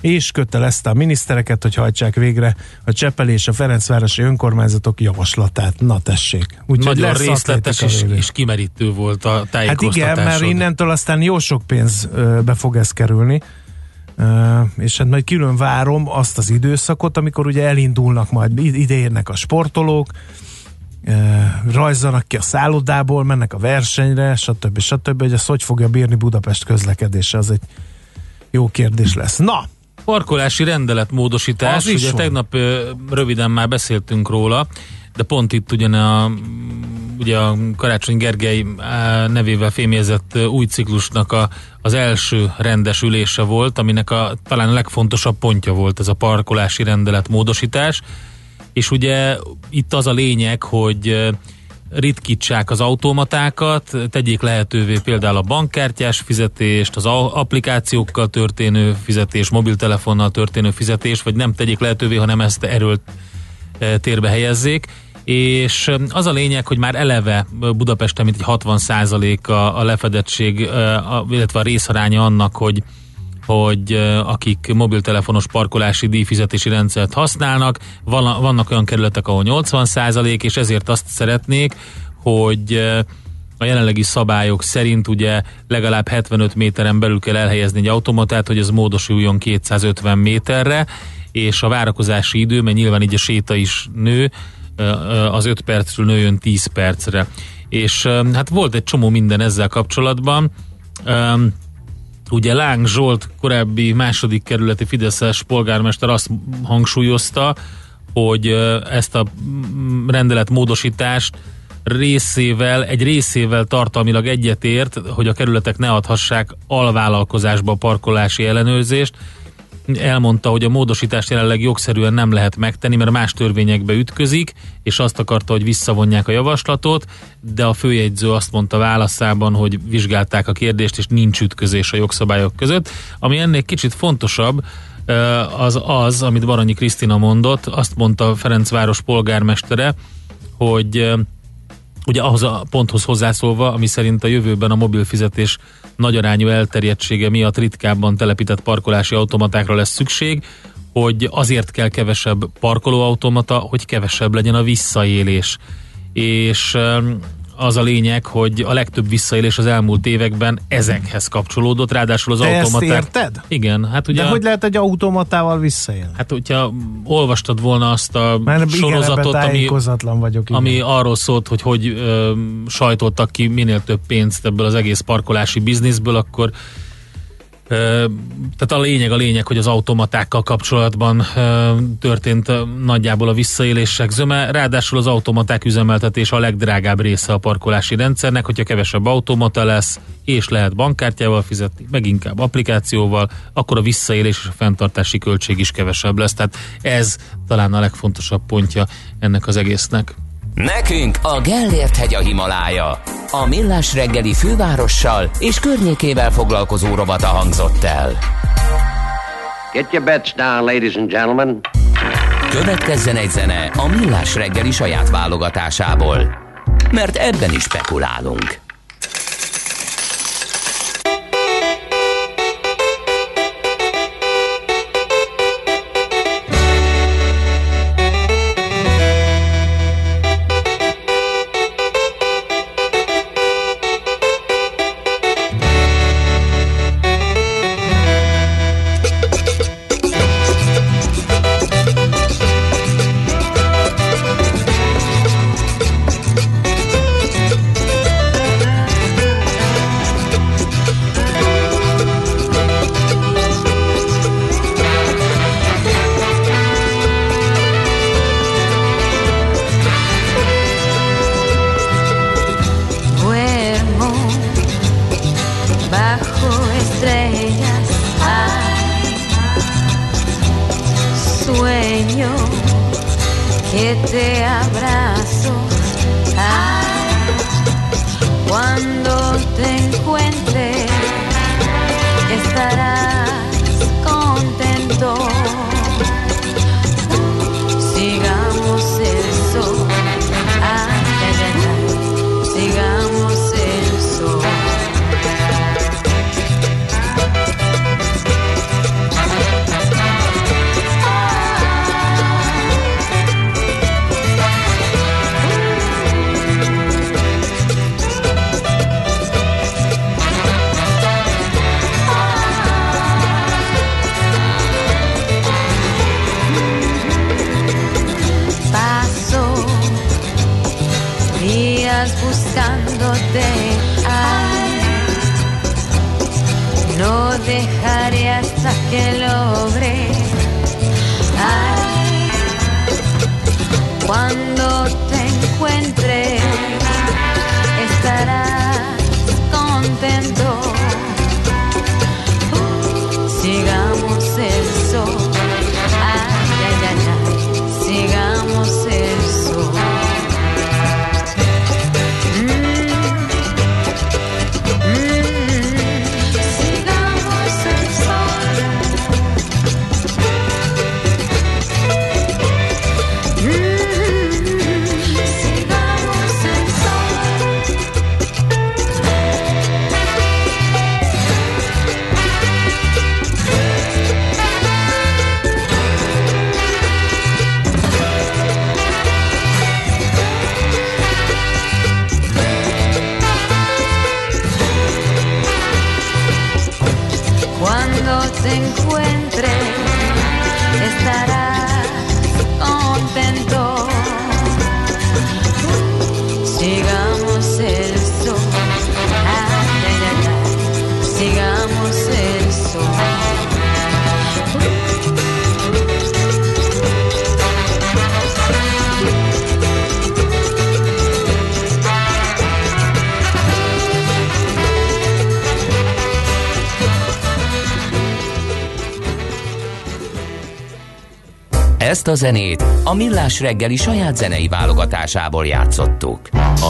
és kötelezte a minisztereket, hogy hajtsák végre a Csepeli és a Ferencvárosi önkormányzatok javaslatát. Na tessék. Úgyhogy Nagyon részletes és, és kimerítő volt a tájékoztatásod. Hát igen, mert innentől aztán jó sok pénzbe fog ez kerülni. Uh, és hát majd külön várom azt az időszakot, amikor ugye elindulnak majd, ideérnek a sportolók, rajzanak ki a szállodából, mennek a versenyre, stb. stb. hogy ezt hogy fogja bírni Budapest közlekedése, az egy jó kérdés lesz. Na! Parkolási rendeletmódosítás, ugye van. tegnap röviden már beszéltünk róla, de pont itt ugyan a ugye a Karácsony Gergely nevével fémjezett új ciklusnak a, az első rendes ülése volt, aminek a, talán a legfontosabb pontja volt ez a parkolási rendelet módosítás, és ugye itt az a lényeg, hogy ritkítsák az automatákat, tegyék lehetővé például a bankkártyás fizetést, az applikációkkal történő fizetés, mobiltelefonnal történő fizetés, vagy nem tegyék lehetővé, hanem ezt erőlt térbe helyezzék. És az a lényeg, hogy már eleve Budapesten mint egy 60 a, a lefedettség, illetve a részaránya annak, hogy hogy akik mobiltelefonos parkolási díjfizetési rendszert használnak, vannak olyan kerületek, ahol 80% és ezért azt szeretnék, hogy a jelenlegi szabályok szerint ugye legalább 75 méteren belül kell elhelyezni egy automatát, hogy ez módosuljon 250 méterre, és a várakozási idő, mert nyilván így a séta is nő, az 5 percről nőjön 10 percre. És hát volt egy csomó minden ezzel kapcsolatban. Ugye Láng Zsolt, korábbi második kerületi Fideszes polgármester azt hangsúlyozta, hogy ezt a rendelet módosítást részével, egy részével tartalmilag egyetért, hogy a kerületek ne adhassák alvállalkozásba parkolási ellenőrzést. Elmondta, hogy a módosítást jelenleg jogszerűen nem lehet megtenni, mert más törvényekbe ütközik, és azt akarta, hogy visszavonják a javaslatot, de a főjegyző azt mondta válaszában, hogy vizsgálták a kérdést, és nincs ütközés a jogszabályok között. Ami ennél kicsit fontosabb, az az, amit Baranyi Krisztina mondott, azt mondta Ferencváros polgármestere, hogy ugye ahhoz a ponthoz hozzászólva, ami szerint a jövőben a mobil fizetés nagyarányú elterjedtsége miatt ritkábban telepített parkolási automatákra lesz szükség, hogy azért kell kevesebb parkolóautomata, hogy kevesebb legyen a visszaélés. És az a lényeg, hogy a legtöbb visszaélés az elmúlt években ezekhez kapcsolódott, ráadásul az Te ezt érted? Igen, hát ugye... De hogy lehet egy automatával visszaélni? Hát, hogyha olvastad volna azt a Mert sorozatot, ami, vagyok. Igen. ami arról szólt, hogy hogy ö, sajtoltak ki minél több pénzt ebből az egész parkolási bizniszből, akkor tehát a lényeg a lényeg, hogy az automatákkal kapcsolatban történt nagyjából a visszaélések zöme, ráadásul az automaták üzemeltetése a legdrágább része a parkolási rendszernek, hogyha kevesebb automata lesz, és lehet bankkártyával fizetni, meg inkább applikációval, akkor a visszaélés és a fenntartási költség is kevesebb lesz. Tehát ez talán a legfontosabb pontja ennek az egésznek. Nekünk a Gellért hegy a Himalája. A Millás reggeli fővárossal és környékével foglalkozó rovata hangzott el. Get your bets down, ladies and gentlemen. Következzen egy zene a Millás reggeli saját válogatásából. Mert ebben is spekulálunk. Cuando te encuentres, estarás. Ezt a zenét a Millás reggeli saját zenei válogatásából játszottuk.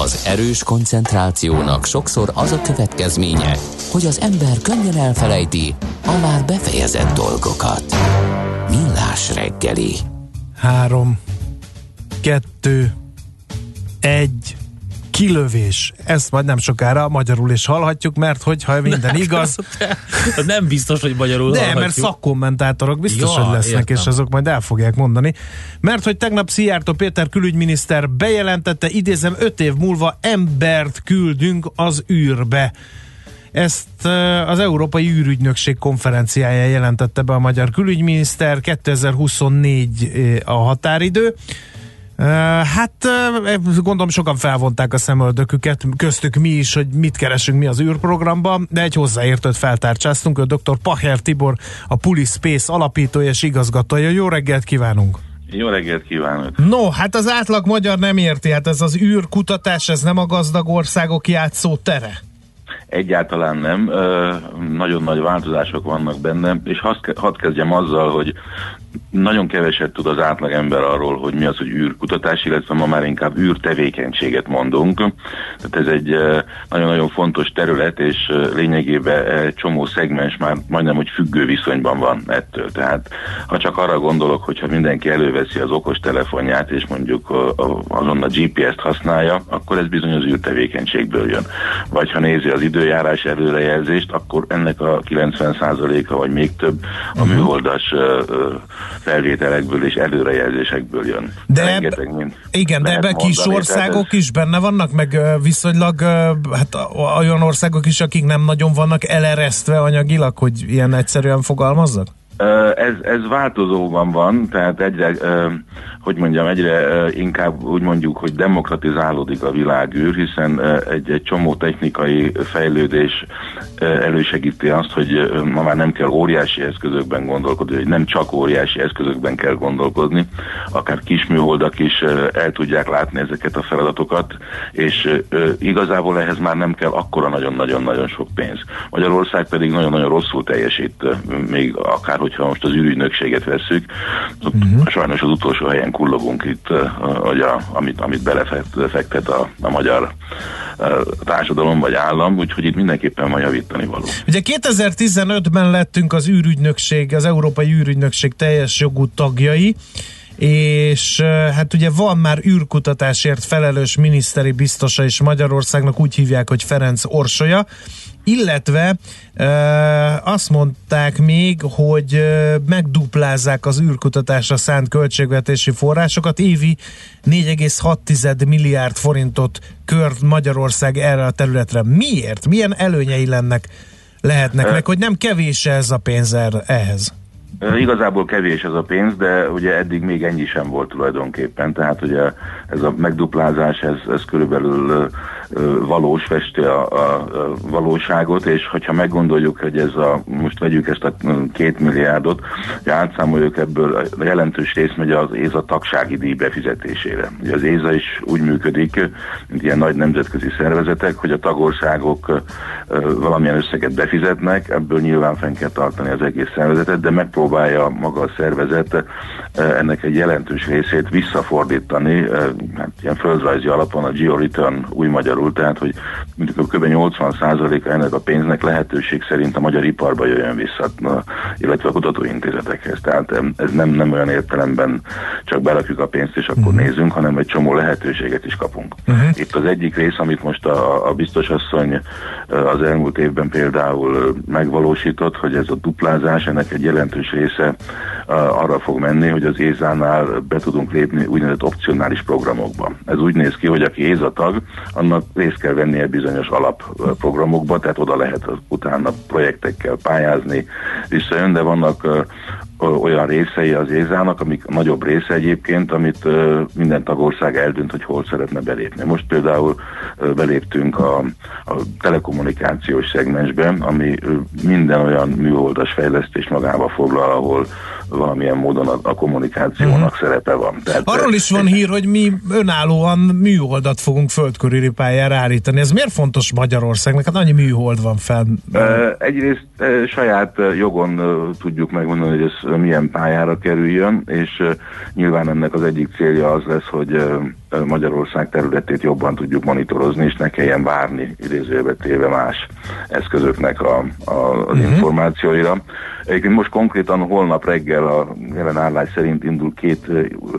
Az erős koncentrációnak sokszor az a következménye, hogy az ember könnyen elfelejti a már befejezett dolgokat. Millás reggeli. Három, kettő, egy, kilövés. Ezt majd nem sokára magyarul is hallhatjuk, mert hogyha minden igaz... Az nem biztos, hogy magyarul De, hallhatjuk. mert szakkommentátorok biztos, Ja, hogy lesznek, értem. és azok majd el fogják mondani. Mert hogy tegnap Szijjártó Péter külügyminiszter bejelentette, idézem, öt év múlva embert küldünk az űrbe. Ezt az Európai űrügynökség konferenciáján jelentette be a magyar külügyminiszter, 2024 eh, a határidő. Hát gondolom sokan felvonták a szemöldöküket, köztük mi is, hogy mit keresünk mi az űrprogramban, de egy hozzáértőt feltárcsáztunk, ő dr. Pacher Tibor, a Puli Space alapítója és igazgatója. Jó reggelt kívánunk! Jó reggelt kívánok! No, hát az átlag magyar nem érti, hát ez az űrkutatás, ez nem a gazdag országok játszó tere. Egyáltalán nem. Nagyon nagy változások vannak benne, és hadd kezdjem azzal, hogy nagyon keveset tud az átlagember arról, hogy mi az, hogy űrkutatás, illetve ma már inkább űrtevékenységet mondunk. Tehát ez egy ö, nagyon-nagyon fontos terület, és ö, lényegében csomó szegmens már majdnem, hogy függő viszonyban van ettől. Tehát ha csak arra gondolok, hogyha mindenki előveszi az okos telefonját, és mondjuk ö, azon a GPS-t használja, akkor ez bizony az űrtevékenységből jön. Vagy ha nézi az időjárás előrejelzést, akkor ennek a 90%-a vagy még több a műholdas ö, ö, felvételekből és előrejelzésekből jön. De Rengeteg mind. Igen, de ebben kis országok is benne vannak, meg viszonylag hát olyan országok is, akik nem nagyon vannak eleresztve anyagilag, hogy ilyen egyszerűen fogalmazzak? Ez, ez változóban van, tehát egyre, hogy mondjam, egyre inkább úgy mondjuk, hogy demokratizálódik a világűr, hiszen egy, egy csomó technikai fejlődés elősegíti azt, hogy ma már nem kell óriási eszközökben gondolkodni, hogy nem csak óriási eszközökben kell gondolkodni, akár kis műholdak is el tudják látni ezeket a feladatokat, és igazából ehhez már nem kell akkora nagyon-nagyon-nagyon sok pénz. Magyarország pedig nagyon-nagyon rosszul teljesít, még akár hogyha most az űrügynökséget vesszük, ott uh-huh. sajnos az utolsó helyen kullogunk itt, hogy a, amit, amit belefektet a, a magyar ö, társadalom vagy állam, úgyhogy itt mindenképpen van javítani való. Ugye 2015-ben lettünk az űrügynökség, az Európai űrügynökség teljes jogú tagjai, és hát ugye van már űrkutatásért felelős miniszteri biztosa is Magyarországnak, úgy hívják, hogy Ferenc Orsolya, illetve e, azt mondták még, hogy e, megduplázzák az űrkutatásra szánt költségvetési forrásokat, évi 4,6 milliárd forintot kört Magyarország erre a területre. Miért? Milyen előnyei lennek, lehetnek meg, hogy nem kevés ez a pénz erre, ehhez? Igazából kevés ez a pénz, de ugye eddig még ennyi sem volt tulajdonképpen, tehát ugye ez a megduplázás, ez, ez körülbelül valós, festi a, a, a valóságot, és hogyha meggondoljuk, hogy ez a, most vegyük ezt a két milliárdot, hogy átszámoljuk ebből, a jelentős rész megy az ÉZA tagsági díj befizetésére. Ugye az ÉZA is úgy működik, mint ilyen nagy nemzetközi szervezetek, hogy a tagországok valamilyen összeget befizetnek, ebből nyilván fenn kell tartani az egész szervezetet, de megpróbálja maga a szervezet ennek egy jelentős részét visszafordítani, hát ilyen földrajzi alapon a Geo-Return új magyarul, tehát hogy mondjuk kb. 80%-a ennek a pénznek lehetőség szerint a magyar iparba jöjjön vissza, na, illetve a kutatóintézetekhez. Tehát ez nem, nem olyan értelemben csak berakjuk a pénzt és akkor nézzünk, hanem egy csomó lehetőséget is kapunk. Uh-huh. Itt az egyik rész, amit most a, a biztos asszony az elmúlt évben például megvalósított, hogy ez a duplázás, ennek egy jelentős része arra fog menni, hogy az ÉZÁ-nál be tudunk lépni úgynevezett opcionális programokba. Ez úgy néz ki, hogy aki ÉZA tag, annak részt kell vennie bizonyos alapprogramokba, tehát oda lehet utána projektekkel pályázni, visszajön, de vannak olyan részei az ézának, amik nagyobb része egyébként, amit minden tagország eldönt, hogy hol szeretne belépni. Most például beléptünk a, a telekommunikációs szegmensben, ami minden olyan műholdas fejlesztés magába foglal, ahol valamilyen módon a, a kommunikációnak uh-huh. szerepe van. Tehát, Arról is van hír, hogy mi önállóan műholdat fogunk földkörüli pályára állítani. Ez miért fontos Magyarországnak? Hát annyi műhold van. Uh, egyrészt saját jogon tudjuk megmondani, hogy ez milyen pályára kerüljön, és nyilván ennek az egyik célja az lesz, hogy Magyarország területét jobban tudjuk monitorozni, és ne kelljen várni idézőbe téve más eszközöknek a, a, az uh-huh. információira. Egyébként most konkrétan holnap reggel a jelen állás szerint indul két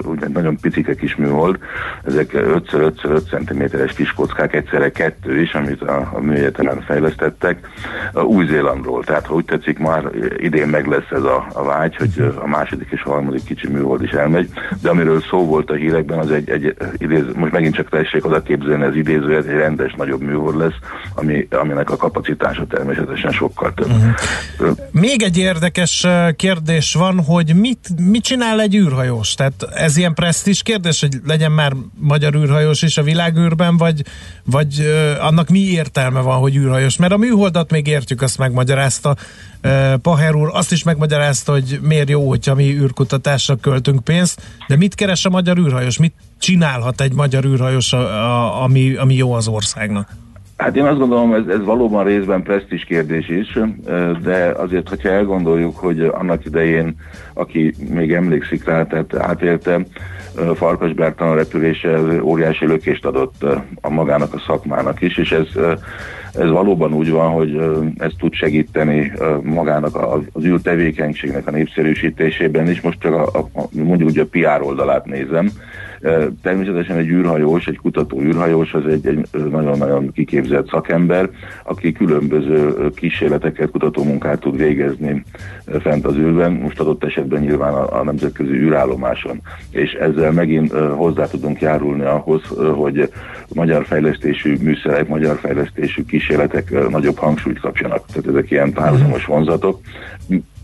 ugye, nagyon picike kis műhold, ezek 5x5x5 cm-es kis kockák, egyszerre kettő is, amit a, a műegyetelen fejlesztettek, Új-Zélandról. Tehát, ha úgy tetszik, már idén meg lesz ez a, a vágy, hogy a második és a harmadik kicsi műhold is elmegy, de amiről szó volt a hírekben, az egy, egy idéz, most megint csak tessék oda képzelni az idézőet, egy rendes nagyobb műhold lesz, ami, aminek a kapacitása természetesen sokkal több. Uh-huh. Még egy érdekes kérdés van, hogy mit, mit csinál egy űrhajós? Tehát ez ilyen presztis kérdés, hogy legyen már magyar űrhajós is a világűrben, vagy, vagy annak mi értelme van, hogy űrhajós? Mert a műholdat még értjük, azt megmagyarázta Paher úr, azt is megmagyarázta, hogy miért jó, hogyha mi űrkutatásra költünk pénzt, de mit keres a magyar űrhajós? Mit csinálhat egy magyar űrhajós, a, a, ami, ami jó az országnak? Hát én azt gondolom, ez, ez valóban részben presztis kérdés is, de azért, hogyha elgondoljuk, hogy annak idején, aki még emlékszik rá, tehát átélte, Farkas Bertalan repülése óriási lökést adott a magának a szakmának is, és ez, ez valóban úgy van, hogy ez tud segíteni magának az űrtevékenységnek a népszerűsítésében is. Most csak a, a, mondjuk ugye a PR oldalát nézem, Természetesen egy űrhajós, egy kutató űrhajós az egy, egy nagyon-nagyon kiképzett szakember, aki különböző kísérleteket, kutatómunkát tud végezni fent az űrben, most adott esetben nyilván a, a nemzetközi űrállomáson. És ezzel megint hozzá tudunk járulni ahhoz, hogy magyar fejlesztésű műszerek, magyar fejlesztésű kísérletek nagyobb hangsúlyt kapjanak. Tehát ezek ilyen párhuzamos vonzatok.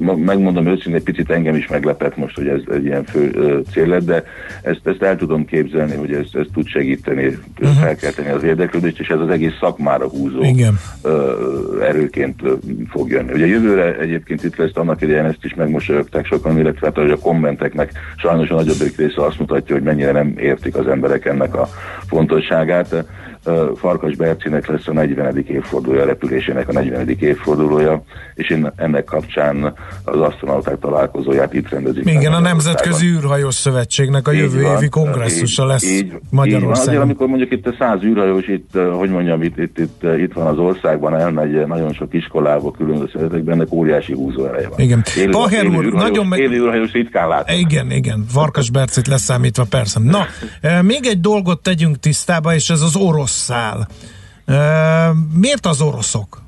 Megmondom őszintén, egy picit engem is meglepett most, hogy ez egy ilyen fő cél lett, de ezt, ezt el tudom képzelni, hogy ez, ez tud segíteni, uh-huh. felkelteni az érdeklődést, és ez az egész szakmára húzó Igen. erőként fog jönni. Ugye jövőre egyébként itt lesz annak idején ezt is megmosolyogták sokan, illetve hát, hogy a kommenteknek sajnos a nagyobbik része azt mutatja, hogy mennyire nem értik az emberek ennek a fontosságát. Farkas Bercinek lesz a 40. évfordulója, a repülésének a 40. évfordulója, és én ennek kapcsán az asztronauták találkozóját itt rendezik. Igen, a Nemzetközi űrhajós szövetségnek a jövő évi kongresszusa lesz így, Magyarországon. Így van, azért, amikor mondjuk itt a száz űrhajós, itt, hogy mondjam, itt, itt, itt, itt van az országban, elmegy nagyon sok iskolába, különböző szeretekben, ennek óriási húzó ereje van. Igen. Élő, Paher úr, űrhajós, nagyon meg... élő űrhajós ritkán látom. Igen, igen. Farkas Bercit leszámítva, persze. Na, még egy dolgot tegyünk tisztába, és ez az orosz szál. Miért az oroszok?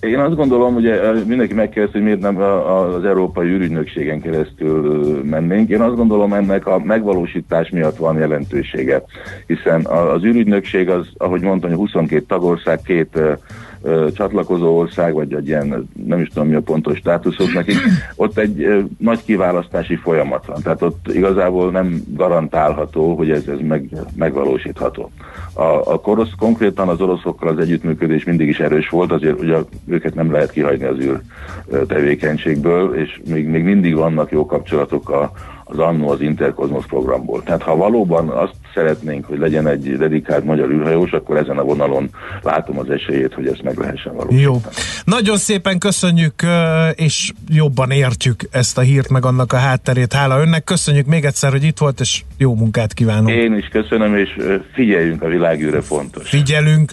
Én azt gondolom, hogy mindenki megkérdezi, hogy miért nem az Európai űrügynökségen keresztül mennénk. Én azt gondolom, ennek a megvalósítás miatt van jelentősége, hiszen az űrügynökség az, ahogy mondtam, 22 tagország, két csatlakozó ország, vagy egy ilyen, nem is tudom mi a pontos státuszok nekik, ott egy ö, nagy kiválasztási folyamat van. Tehát ott igazából nem garantálható, hogy ez, ez meg, megvalósítható. A, a korosz, konkrétan az oroszokkal az együttműködés mindig is erős volt, azért ugye őket nem lehet kihagyni az űr tevékenységből, és még, még mindig vannak jó kapcsolatok a, az annó az Interkozmos programból. Tehát ha valóban azt szeretnénk, hogy legyen egy dedikált magyar űrhajós, akkor ezen a vonalon látom az esélyét, hogy ezt meg lehessen valósítani. Jó. Nagyon szépen köszönjük, és jobban értjük ezt a hírt, meg annak a hátterét. Hála önnek, köszönjük még egyszer, hogy itt volt, és jó munkát kívánunk. Én is köszönöm, és figyeljünk a világűre fontos. Figyelünk.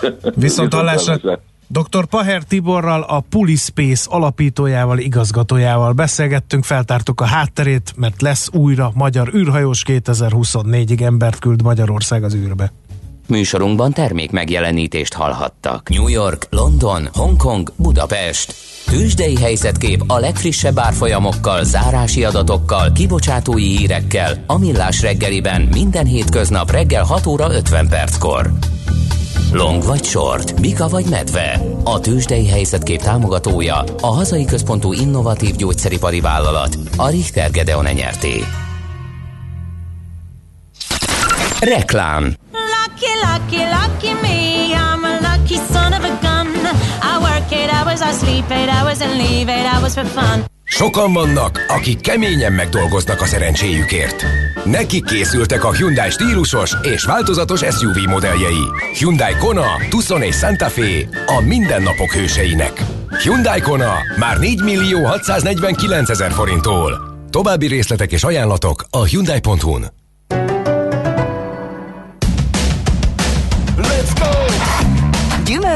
Viszont hallásra. Dr. Paher Tiborral, a Pulispace alapítójával, igazgatójával beszélgettünk, feltártuk a hátterét, mert lesz újra magyar űrhajós 2024-ig embert küld Magyarország az űrbe. Műsorunkban termék megjelenítést hallhattak. New York, London, Hongkong, Budapest. Tősdei helyzetkép a legfrissebb árfolyamokkal, zárási adatokkal, kibocsátói hírekkel, a Millás reggeliben minden hétköznap reggel 6 óra 50 perckor. Long vagy short? Mika vagy medve? A tőzsdei helyzetkép támogatója, a hazai központú innovatív gyógyszeripari vállalat, a Richter Gedeon nyerté. Reklám Lucky, lucky, lucky me. I'm a lucky son of a gun. I work eight hours, I sleep eight hours, and leave eight hours for fun. Sokan vannak, akik keményen megdolgoznak a szerencséjükért. Nekik készültek a Hyundai stílusos és változatos SUV modelljei. Hyundai Kona, Tucson és Santa Fe a mindennapok hőseinek. Hyundai Kona már 4 millió 649 ezer forinttól. További részletek és ajánlatok a Hyundai.hu-n.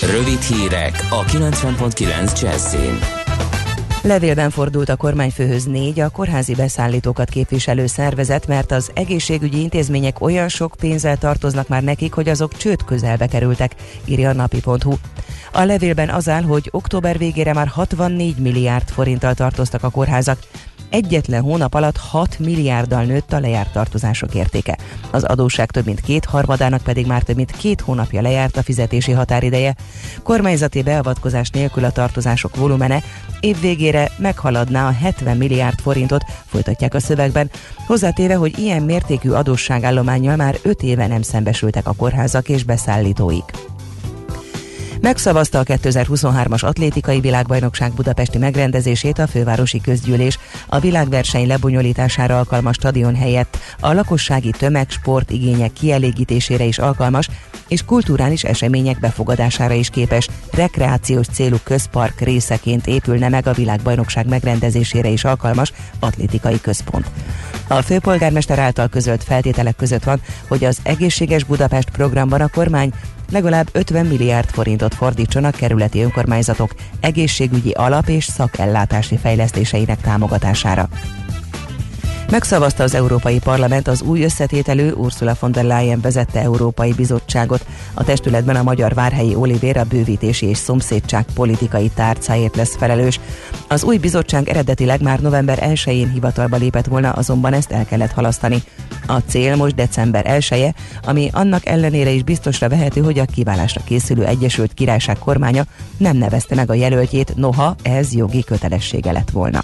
Rövid hírek a 90.9 Jazzin. Levélben fordult a kormányfőhöz négy a kórházi beszállítókat képviselő szervezet, mert az egészségügyi intézmények olyan sok pénzzel tartoznak már nekik, hogy azok csőd közelbe kerültek, írja a napi.hu. A levélben az áll, hogy október végére már 64 milliárd forinttal tartoztak a kórházak. Egyetlen hónap alatt 6 milliárddal nőtt a lejárt tartozások értéke. Az adósság több mint két harmadának pedig már több mint két hónapja lejárt a fizetési határideje. Kormányzati beavatkozás nélkül a tartozások volumene év végére meghaladná a 70 milliárd forintot, folytatják a szövegben, hozzátéve, hogy ilyen mértékű adósságállományjal már 5 éve nem szembesültek a kórházak és beszállítóik. Megszavazta a 2023-as atlétikai világbajnokság budapesti megrendezését a fővárosi közgyűlés. A világverseny lebonyolítására alkalmas stadion helyett a lakossági tömegsport igények kielégítésére is alkalmas, és kulturális események befogadására is képes, rekreációs célú közpark részeként épülne meg a világbajnokság megrendezésére is alkalmas atlétikai központ. A főpolgármester által közölt feltételek között van, hogy az Egészséges Budapest programban a kormány legalább 50 milliárd forintot fordítson a kerületi önkormányzatok egészségügyi alap és szakellátási fejlesztéseinek támogatására. Megszavazta az Európai Parlament az új összetételő Ursula von der Leyen vezette Európai Bizottságot. A testületben a magyar Várhelyi Olivér a bővítési és szomszédság politikai tárcáért lesz felelős. Az új bizottság eredetileg már november 1-én hivatalba lépett volna, azonban ezt el kellett halasztani. A cél most december 1 -e, ami annak ellenére is biztosra vehető, hogy a kiválásra készülő Egyesült Királyság kormánya nem nevezte meg a jelöltjét, noha ez jogi kötelessége lett volna.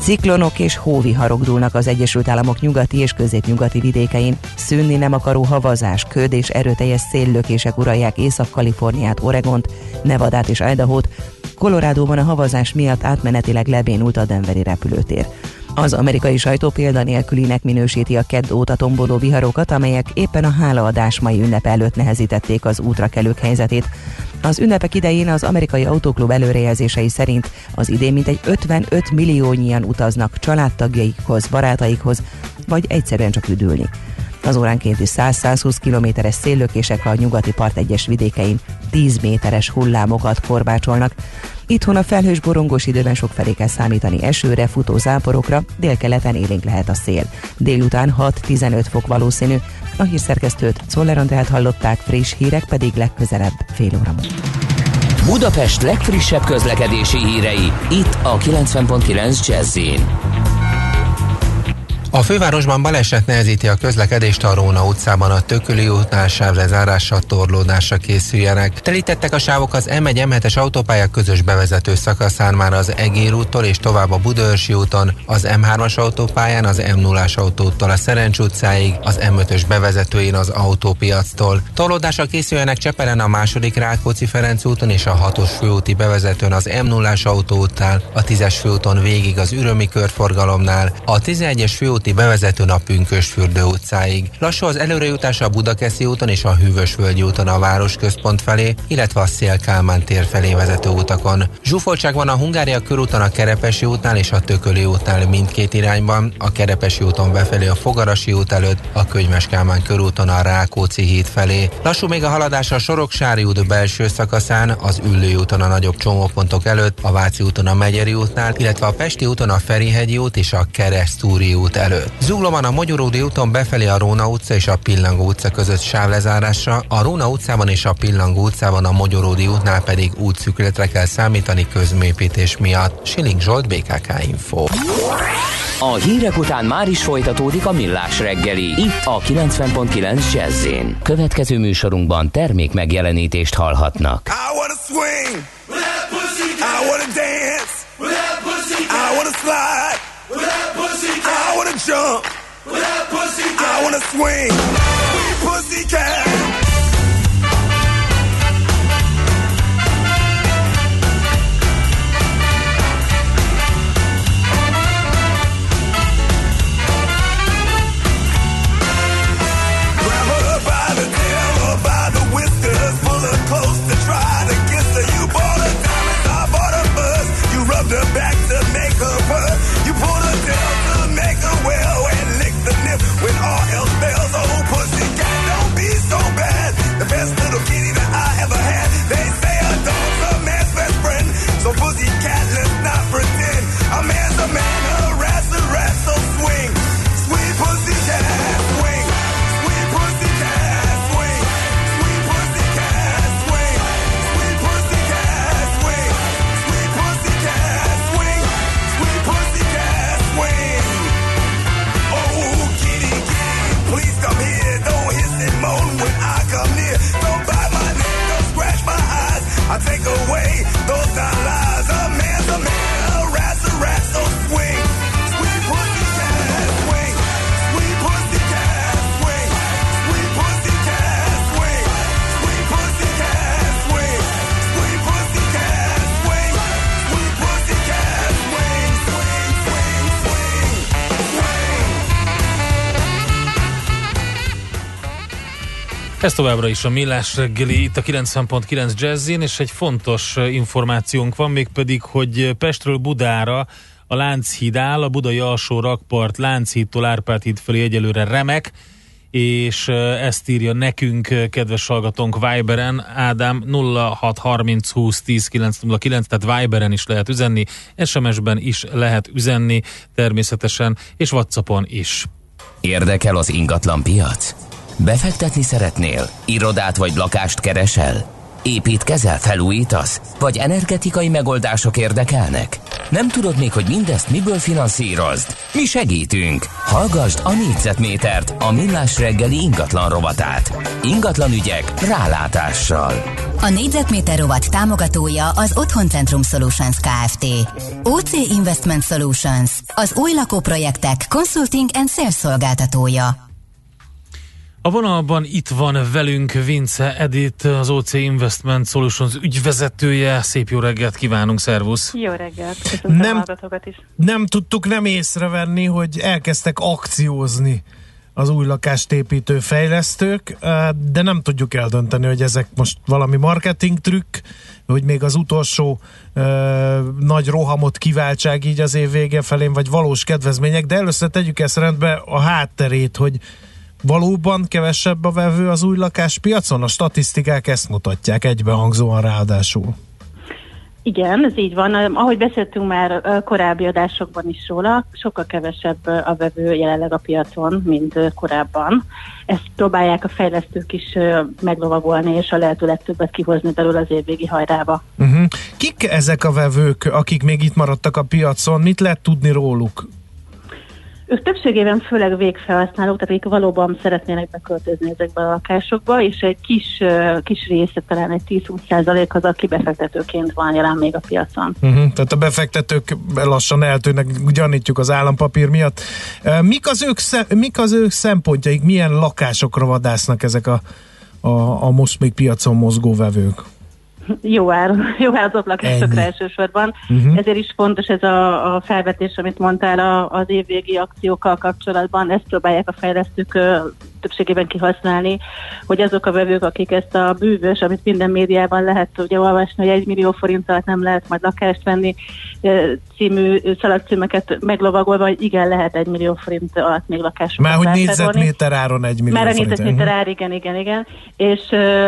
Ciklonok és hóviharok dúlnak az Egyesült Államok nyugati és középnyugati vidékein. Szűnni nem akaró havazás, köd és erőteljes széllökések uralják Észak-Kaliforniát, Oregont, Nevadát és Idahót. Colorádóban a havazás miatt átmenetileg lebénult a Denveri repülőtér. Az amerikai sajtó példanélkülinek minősíti a kedd óta tomboló viharokat, amelyek éppen a hálaadás mai ünnep előtt nehezítették az útra kelők helyzetét. Az ünnepek idején az amerikai autóklub előrejelzései szerint az idén mintegy 55 milliónyian utaznak családtagjaikhoz, barátaikhoz, vagy egyszerűen csak üdülni. Az óránkénti 100-120 kilométeres széllökések a nyugati part egyes vidékein 10 méteres hullámokat korbácsolnak. Itthon a felhős borongós időben sok felé kell számítani esőre, futó záporokra, délkeleten élénk lehet a szél. Délután 6-15 fok valószínű. A hírszerkesztőt Szoller Andrát hallották, friss hírek pedig legközelebb fél óra. Budapest legfrissebb közlekedési hírei, itt a 90.9 jazz A fővárosban baleset nehezíti a közlekedést a Róna utcában a Tököli útnál sávlezárással torlódásra készüljenek. Telítettek a sávok az M1 M7-es autópálya közös bevezető szakaszán már az Egér úttól és tovább a Budaörsi úton, az M3-as autópályán az M0-as autótól a Szerencs utcáig, az M5-ös bevezetőjén az autópiactól. Torlódásra készüljenek Csepelen a második Rákóczi Ferenc úton és a 6-os főúti bevezetőn az M0-as autóútnál, a 10-es főúton végig az Ürömi körforgalomnál, a 11-es főúti bevezetőn a Pünkösfürdő utcáig. Lassú az előrejutás a Budakeszi úton és a Hűvösvölgyi úton a városközpont felé, illetve a Szél-Kálmán tér felé vezető utakon. Zsúfoltság van a Hungária körúton a Kerepesi útnál és a Tököli útnál mindkét irányban, a Kerepesi úton befelé a Fogarasi út előtt, a Könyves Kálmán körúton a Rákóczi híd felé. Lassú még a haladás a Soroksári út belső szakaszán, az Üllői úton a nagyobb csomópontok előtt, a Váci úton a Megyeri útnál, illetve a Pesti úton a Ferihegyi út és a Keresztúri út előtt. Zuglóban a Magyaródi úton befelé a Róna utca és a Pillangó utca között sávlezárásra, a Róna utcában és a Pillangó utcában a Magyaródi útnál pedig útszűkületre kell számítani közmépítés miatt. Siling Zsolt, BKK Info. A hírek után már is folytatódik a millás reggeli. Itt a 90.9 jazz Következő műsorunkban termék megjelenítést hallhatnak. I wanna swing. I wanna dance. I wanna slide. I wanna jump. I wanna swing. Sweet pussy cat. Ez továbbra is a Millás reggeli, itt a 90.9 Jazzin, és egy fontos információnk van, mégpedig, hogy Pestről Budára a Lánchíd áll, a budai alsó rakpart Lánchídtól Árpád híd felé egyelőre remek, és ezt írja nekünk, kedves hallgatónk Viberen, Ádám 0630 20 10 909, tehát Viberen is lehet üzenni, SMS-ben is lehet üzenni természetesen, és Whatsappon is. Érdekel az ingatlan piac? Befektetni szeretnél? Irodát vagy lakást keresel? Építkezel, felújítasz? Vagy energetikai megoldások érdekelnek? Nem tudod még, hogy mindezt miből finanszírozd? Mi segítünk! Hallgasd a négyzetmétert, a millás reggeli ingatlan rovatát. Ingatlan ügyek rálátással. A négyzetméter rovat támogatója az Otthoncentrum Solutions Kft. OC Investment Solutions, az új lakóprojektek consulting and sales szolgáltatója. A vonalban itt van velünk Vince Edit, az OC Investment Solutions ügyvezetője. Szép jó reggelt kívánunk, szervusz! Jó reggelt, köszönöm Nem- is. Nem tudtuk nem észrevenni, hogy elkezdtek akciózni az új lakást építő fejlesztők, eh, de nem tudjuk eldönteni, hogy ezek most valami marketing trükk, hogy még az utolsó ö, nagy rohamot kiváltság így az év vége felén, vagy valós kedvezmények, de először tegyük ezt rendbe a hátterét, hogy valóban kevesebb a vevő az új lakáspiacon? A statisztikák ezt mutatják egybehangzóan ráadásul. Igen, ez így van. Ahogy beszéltünk már korábbi adásokban is róla, sokkal kevesebb a vevő jelenleg a piacon, mint korábban. Ezt próbálják a fejlesztők is meglovagolni, és a lehető legtöbbet kihozni belőle az évvégi hajrába. Uh-huh. Kik ezek a vevők, akik még itt maradtak a piacon? Mit lehet tudni róluk? Ők többségében főleg végfelhasználók, tehát akik valóban szeretnének beköltözni ezekbe a lakásokba, és egy kis, kis része, talán egy 10-20 százalék az, aki befektetőként van jelen még a piacon. Uh-huh. Tehát a befektetők lassan eltűnnek, gyanítjuk az állampapír miatt. Mik az ők, szem, mik az ők szempontjaik, milyen lakásokra vadásznak ezek a, a, a most még piacon mozgó vevők? Jó ár, jó árazott lakásokra elsősorban. Mhm. Ezért is fontos ez a, a felvetés, amit mondtál a, az évvégi akciókkal kapcsolatban. Ezt próbálják a fejlesztők többségében kihasználni, hogy azok a vevők, akik ezt a bűvös, amit minden médiában lehet ugye olvasni, hogy egy millió forint alatt nem lehet majd lakást venni, című szalagcímeket meglovagolva, hogy igen, lehet egy millió forint alatt még lakást Már hogy négyzetméter áron egy millió Már forint. négyzetméter ár, igen, igen, igen. És,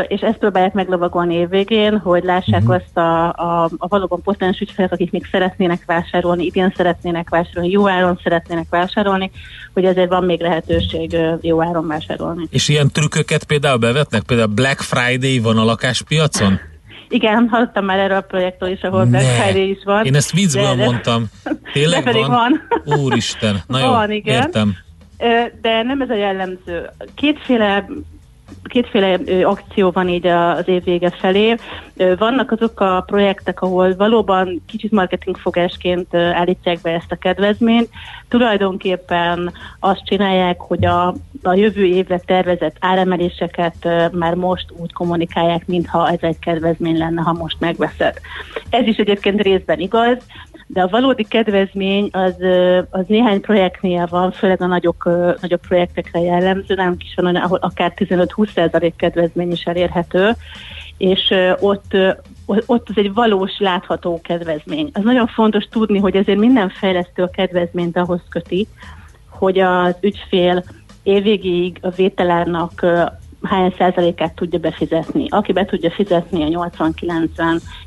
és ezt próbálják meglovagolni évvégén, hogy lássák uh-huh. azt a, a, a valóban potens ügyfelek, akik még szeretnének vásárolni, idén szeretnének vásárolni, jó áron szeretnének vásárolni, hogy ezért van még lehetőség jó áron vásárolni. És ilyen trükköket például bevetnek? Például Black Friday van a lakáspiacon? Igen, hallottam már erről a projektről is, ahol Black. Friday is van. Én ezt viccből de- mondtam. Tényleg de van? van. Úristen. Na jó, Van, igen. értem. De nem ez a jellemző. Kétféle kétféle akció van így az év vége felé. Vannak azok a projektek, ahol valóban kicsit marketingfogásként állítják be ezt a kedvezményt. Tulajdonképpen azt csinálják, hogy a, a jövő évre tervezett áremeléseket már most úgy kommunikálják, mintha ez egy kedvezmény lenne, ha most megveszed. Ez is egyébként részben igaz, de a valódi kedvezmény az, az néhány projektnél van, főleg a nagyobb, ö, nagyobb projektekre jellemző, nálunk is van ahol akár 15-20% kedvezmény is elérhető, és ott, ott az egy valós, látható kedvezmény. Az nagyon fontos tudni, hogy ezért minden fejlesztő a kedvezményt ahhoz köti, hogy az ügyfél évvégéig a vételárnak hány százalékát tudja befizetni. Aki be tudja fizetni a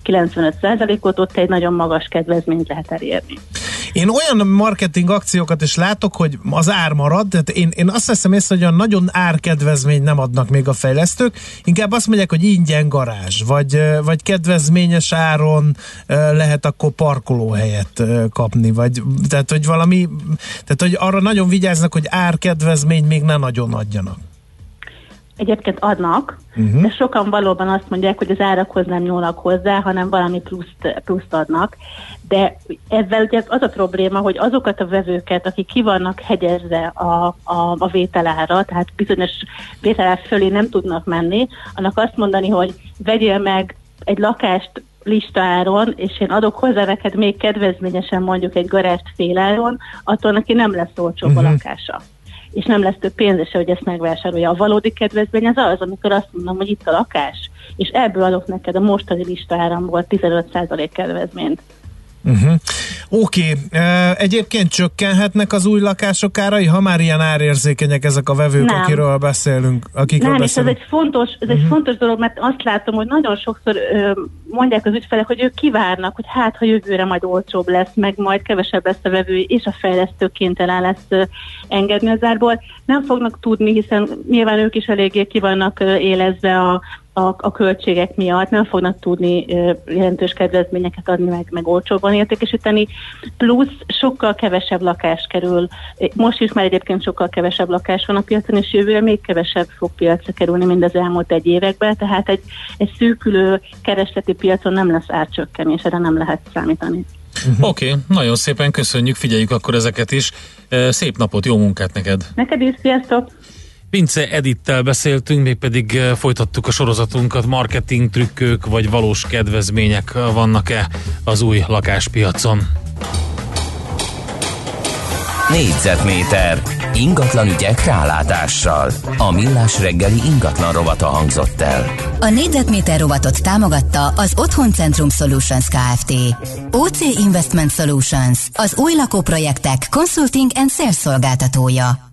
80-90-95 százalékot, ott egy nagyon magas kedvezményt lehet elérni. Én olyan marketing akciókat is látok, hogy az ár marad, tehát én, én azt veszem észre, hogy olyan nagyon árkedvezményt nem adnak még a fejlesztők, inkább azt mondják, hogy ingyen garázs, vagy, vagy kedvezményes áron lehet akkor parkolóhelyet kapni, vagy tehát, hogy valami, tehát, hogy arra nagyon vigyáznak, hogy árkedvezményt még ne nagyon adjanak. Egyébként adnak, uh-huh. de sokan valóban azt mondják, hogy az árakhoz nem nyúlnak hozzá, hanem valami pluszt, pluszt adnak. De ezzel ugye az a probléma, hogy azokat a vevőket, akik ki vannak hegyezve a, a, a vételára, tehát bizonyos vételár fölé nem tudnak menni, annak azt mondani, hogy vegyél meg egy lakást listáron, és én adok hozzá neked még kedvezményesen mondjuk egy garást féláron, attól neki nem lesz olcsóbb uh-huh. a Mhm. lakása és nem lesz több pénze se, hogy ezt megvásárolja. A valódi kedvezmény az az, amikor azt mondom, hogy itt a lakás, és ebből adok neked a mostani lista áramból 15% kedvezményt. Uh-huh. Oké, okay. egyébként csökkenhetnek az új lakások árai, ha már ilyen árérzékenyek ezek a vevők, Nem. akiről beszélünk. Akikről Nem, és ez beszélünk. egy fontos, ez egy fontos dolog, mert azt látom, hogy nagyon sokszor ö, mondják az ügyfelek, hogy ők kivárnak, hogy hát, ha jövőre majd olcsóbb lesz, meg majd kevesebb lesz a vevő, és a fejlesztő kénytelen lesz engedni az árból. Nem fognak tudni, hiszen nyilván ők is eléggé ki vannak élezve a, a, a költségek miatt, nem fognak tudni jelentős kedvezményeket adni, meg, meg olcsóbban értékesíteni, plusz sokkal kevesebb lakás kerül. Most is már egyébként sokkal kevesebb lakás van a piacon, és jövőre még kevesebb fog piacra kerülni, mint az elmúlt egy években, tehát egy, egy szűkülő keresleti piacon nem lesz árcsökkenés, erre nem lehet számítani. Uh-huh. Oké, okay, nagyon szépen köszönjük, figyeljük akkor ezeket is. Szép napot, jó munkát neked! Neked is, sziasztok! Vince Edittel beszéltünk, még pedig eh, folytattuk a sorozatunkat, marketing trükkök vagy valós kedvezmények vannak-e az új lakáspiacon. Négyzetméter ingatlan ügyek rálátással. A millás reggeli ingatlan rovata hangzott el. A négyzetméter rovatot támogatta az Otthoncentrum Solutions Kft. OC Investment Solutions, az új lakóprojektek consulting and sales szolgáltatója.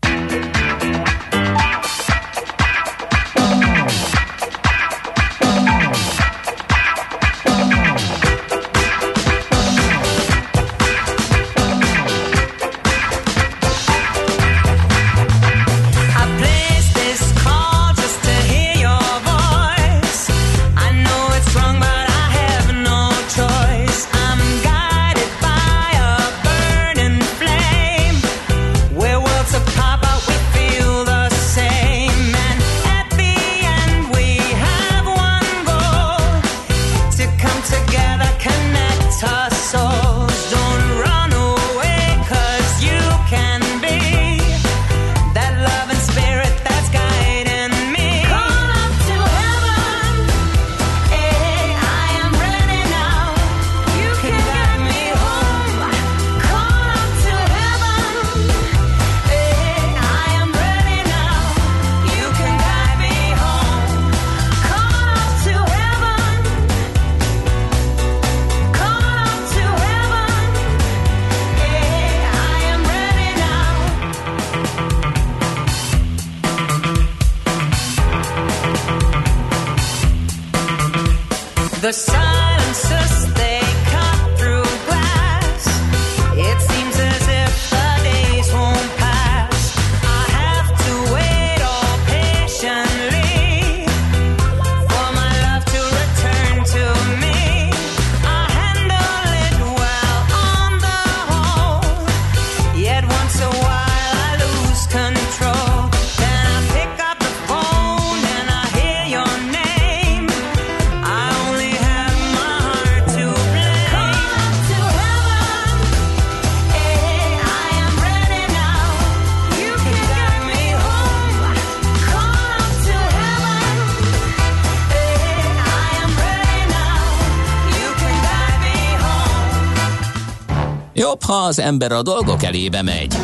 Ha az ember a dolgok elébe megy,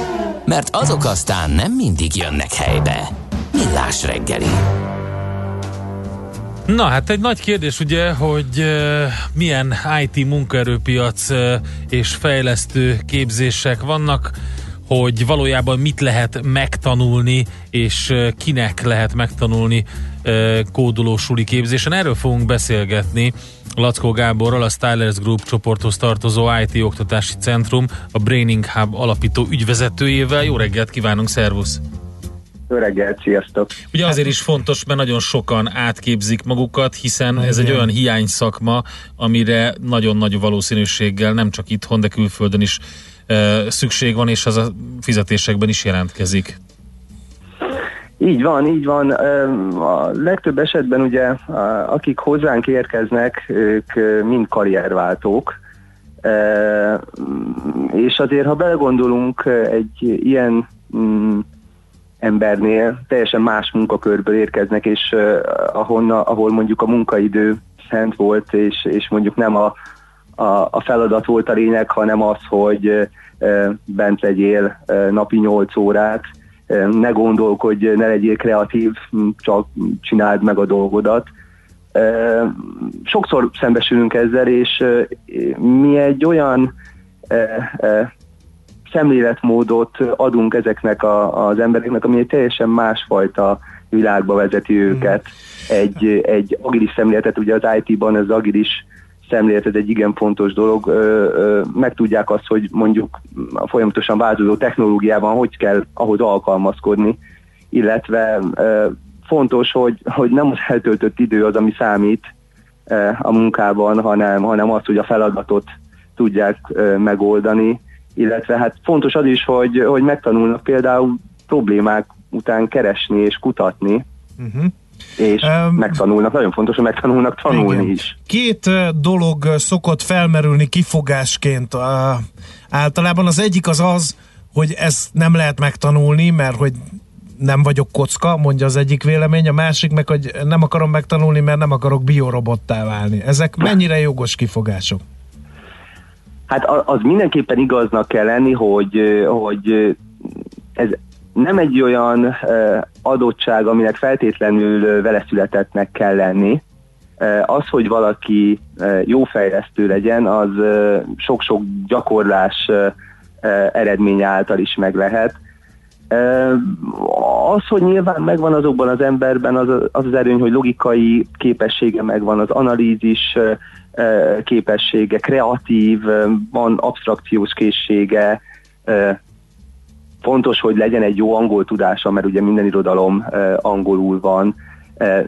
mert azok aztán nem mindig jönnek helybe. Millás reggeli. Na hát egy nagy kérdés ugye, hogy milyen IT munkaerőpiac és fejlesztő képzések vannak, hogy valójában mit lehet megtanulni, és kinek lehet megtanulni kódolósuli képzésen. Erről fogunk beszélgetni Lackó Gáborral, a Stylers Group csoporthoz tartozó IT Oktatási Centrum, a Braining Hub alapító ügyvezetőjével. Jó reggelt kívánunk, szervusz! Jó reggelt, sziasztok! Ugye azért is fontos, mert nagyon sokan átképzik magukat, hiszen ez egy olyan hiány szakma, amire nagyon nagy valószínűséggel nem csak itthon, de külföldön is e, szükség van, és az a fizetésekben is jelentkezik. Így van, így van. A legtöbb esetben ugye, akik hozzánk érkeznek, ők mind karrierváltók. És azért, ha belegondolunk egy ilyen mm, embernél, teljesen más munkakörből érkeznek, és ahonna, ahol mondjuk a munkaidő szent volt, és, és mondjuk nem a, a, a feladat volt a lényeg, hanem az, hogy bent legyél napi 8 órát, ne gondolkodj, ne legyél kreatív, csak csináld meg a dolgodat. Sokszor szembesülünk ezzel, és mi egy olyan szemléletmódot adunk ezeknek a, az embereknek, ami egy teljesen másfajta világba vezeti őket. Egy, egy agilis szemléletet, ugye az IT-ban az agilis szemlélet, ez egy igen fontos dolog. Ö, ö, Megtudják azt, hogy mondjuk a folyamatosan változó technológiában hogy kell ahhoz alkalmazkodni, illetve fontos, hogy, hogy nem az eltöltött idő az, ami számít a munkában, hanem, hanem az, hogy a feladatot tudják megoldani, illetve hát fontos az is, hogy, hogy megtanulnak például problémák után keresni és kutatni, Uh-huh. És Em, megtanulnak, nagyon fontos, hogy megtanulnak tanulni Igen. is. Két ö, dolog ö, szokott felmerülni kifogásként. Ö, Általában az egyik az az, hogy ezt nem lehet megtanulni, mert hogy nem vagyok kocka, mondja az egyik vélemény, a másik meg, hogy nem akarom megtanulni, mert nem akarok biorobottá válni. Ezek mennyire jogos kifogások? Hát az mindenképpen igaznak kell lenni, hogy, hogy ez nem egy olyan adottság, aminek feltétlenül vele születettnek kell lenni. Az, hogy valaki jó fejlesztő legyen, az sok-sok gyakorlás eredménye által is meg lehet. Az, hogy nyilván megvan azokban az emberben az az, az erőny, hogy logikai képessége megvan, az analízis képessége, kreatív, van abstrakciós készsége, fontos, hogy legyen egy jó angol tudása, mert ugye minden irodalom ö, angolul van, ö,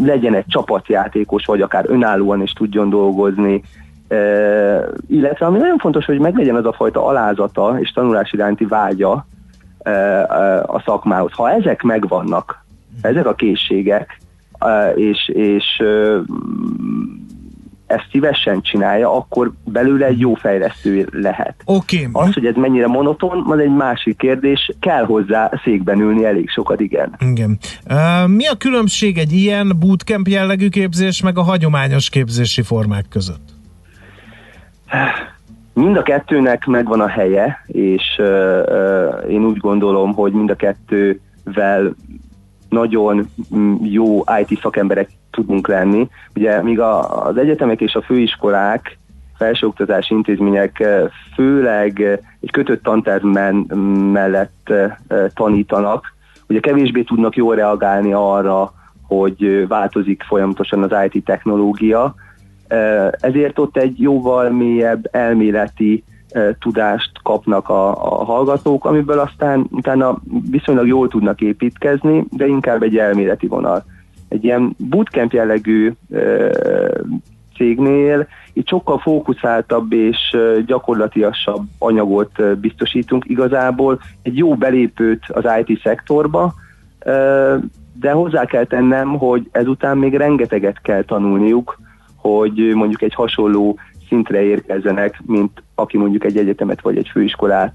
legyen egy csapatjátékos, vagy akár önállóan is tudjon dolgozni, ö, illetve ami nagyon fontos, hogy meglegyen az a fajta alázata és tanulás iránti vágya, a szakmához. Ha ezek megvannak, ezek a készségek, és, és ezt szívesen csinálja, akkor belőle egy jó fejlesztő lehet. Oké. Az, hogy ez mennyire monoton, az egy másik kérdés, kell hozzá székben ülni elég sokat, igen. Igen. Ö, Mi a különbség egy ilyen bootcamp jellegű képzés meg a hagyományos képzési formák között? Mind a kettőnek megvan a helye, és ö, ö, én úgy gondolom, hogy mind a kettővel nagyon mm, jó IT szakemberek tudunk lenni. Ugye míg a, az egyetemek és a főiskolák, felsőoktatási intézmények ö, főleg ö, egy kötött tantermen mellett ö, tanítanak, ugye kevésbé tudnak jól reagálni arra, hogy változik folyamatosan az IT technológia, Ezért ott egy jóval mélyebb elméleti tudást kapnak a, a hallgatók, amiből aztán utána viszonylag jól tudnak építkezni, de inkább egy elméleti vonal. Egy ilyen bootcamp jellegű ö, cégnél itt sokkal fókuszáltabb és gyakorlatiasabb anyagot biztosítunk igazából, egy jó belépőt az IT szektorba, de hozzá kell tennem, hogy ezután még rengeteget kell tanulniuk, hogy mondjuk egy hasonló szintre érkezzenek, mint aki mondjuk egy egyetemet vagy egy főiskolát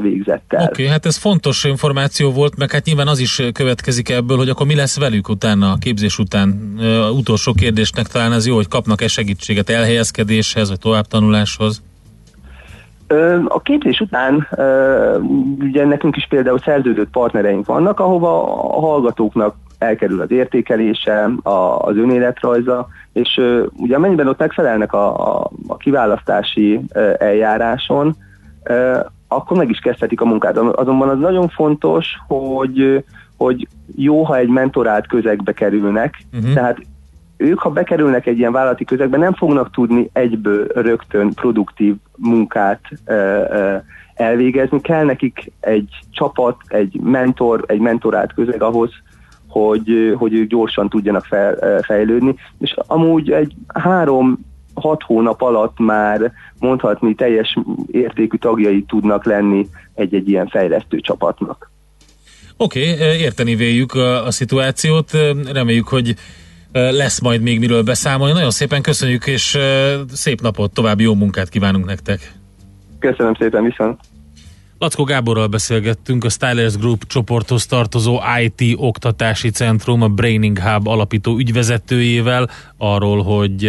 végzett el. Oké, okay, hát ez fontos információ volt, meg hát nyilván az is következik ebből, hogy akkor mi lesz velük utána, a képzés után. Ö, utolsó kérdésnek talán ez jó, hogy kapnak-e segítséget elhelyezkedéshez, vagy továbbtanuláshoz? A képzés után ugye nekünk is például szerződött partnereink vannak, ahova a hallgatóknak elkerül az értékelése, a, az önéletrajza, és ö, ugye amennyiben ott megfelelnek a, a, a kiválasztási eljáráson, akkor meg is kezdhetik a munkát. Azonban az nagyon fontos, hogy, hogy jó, ha egy mentorált közegbe kerülnek, uh-huh. tehát ők, ha bekerülnek egy ilyen vállalati közegbe, nem fognak tudni egyből rögtön produktív munkát ö, ö, elvégezni. Kell nekik egy csapat, egy mentor, egy mentorált közeg ahhoz, hogy, hogy ők gyorsan tudjanak fel, fejlődni. És amúgy egy három hat hónap alatt már mondhatni teljes értékű tagjai tudnak lenni egy-egy ilyen fejlesztő csapatnak. Oké, okay, érteni véljük a, a szituációt, reméljük, hogy lesz majd még miről beszámolni. Nagyon szépen köszönjük, és szép napot, további jó munkát kívánunk nektek. Köszönöm szépen, viszont. Lackó Gáborral beszélgettünk, a Stylers Group csoporthoz tartozó IT oktatási centrum, a Braining Hub alapító ügyvezetőjével arról, hogy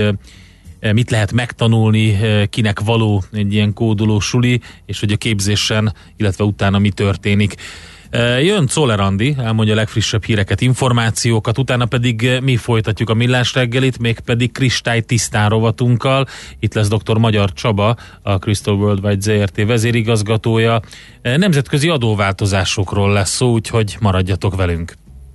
eh, mit lehet megtanulni, eh, kinek való egy ilyen kódoló suli, és hogy a képzésen, illetve utána mi történik. Jön Czoller Andi, elmondja a legfrissebb híreket, információkat, utána pedig mi folytatjuk a millás reggelit, mégpedig kristály tisztán rovatunkkal. Itt lesz dr. Magyar Csaba, a Crystal Worldwide ZRT vezérigazgatója. Nemzetközi adóváltozásokról lesz szó, úgyhogy maradjatok velünk.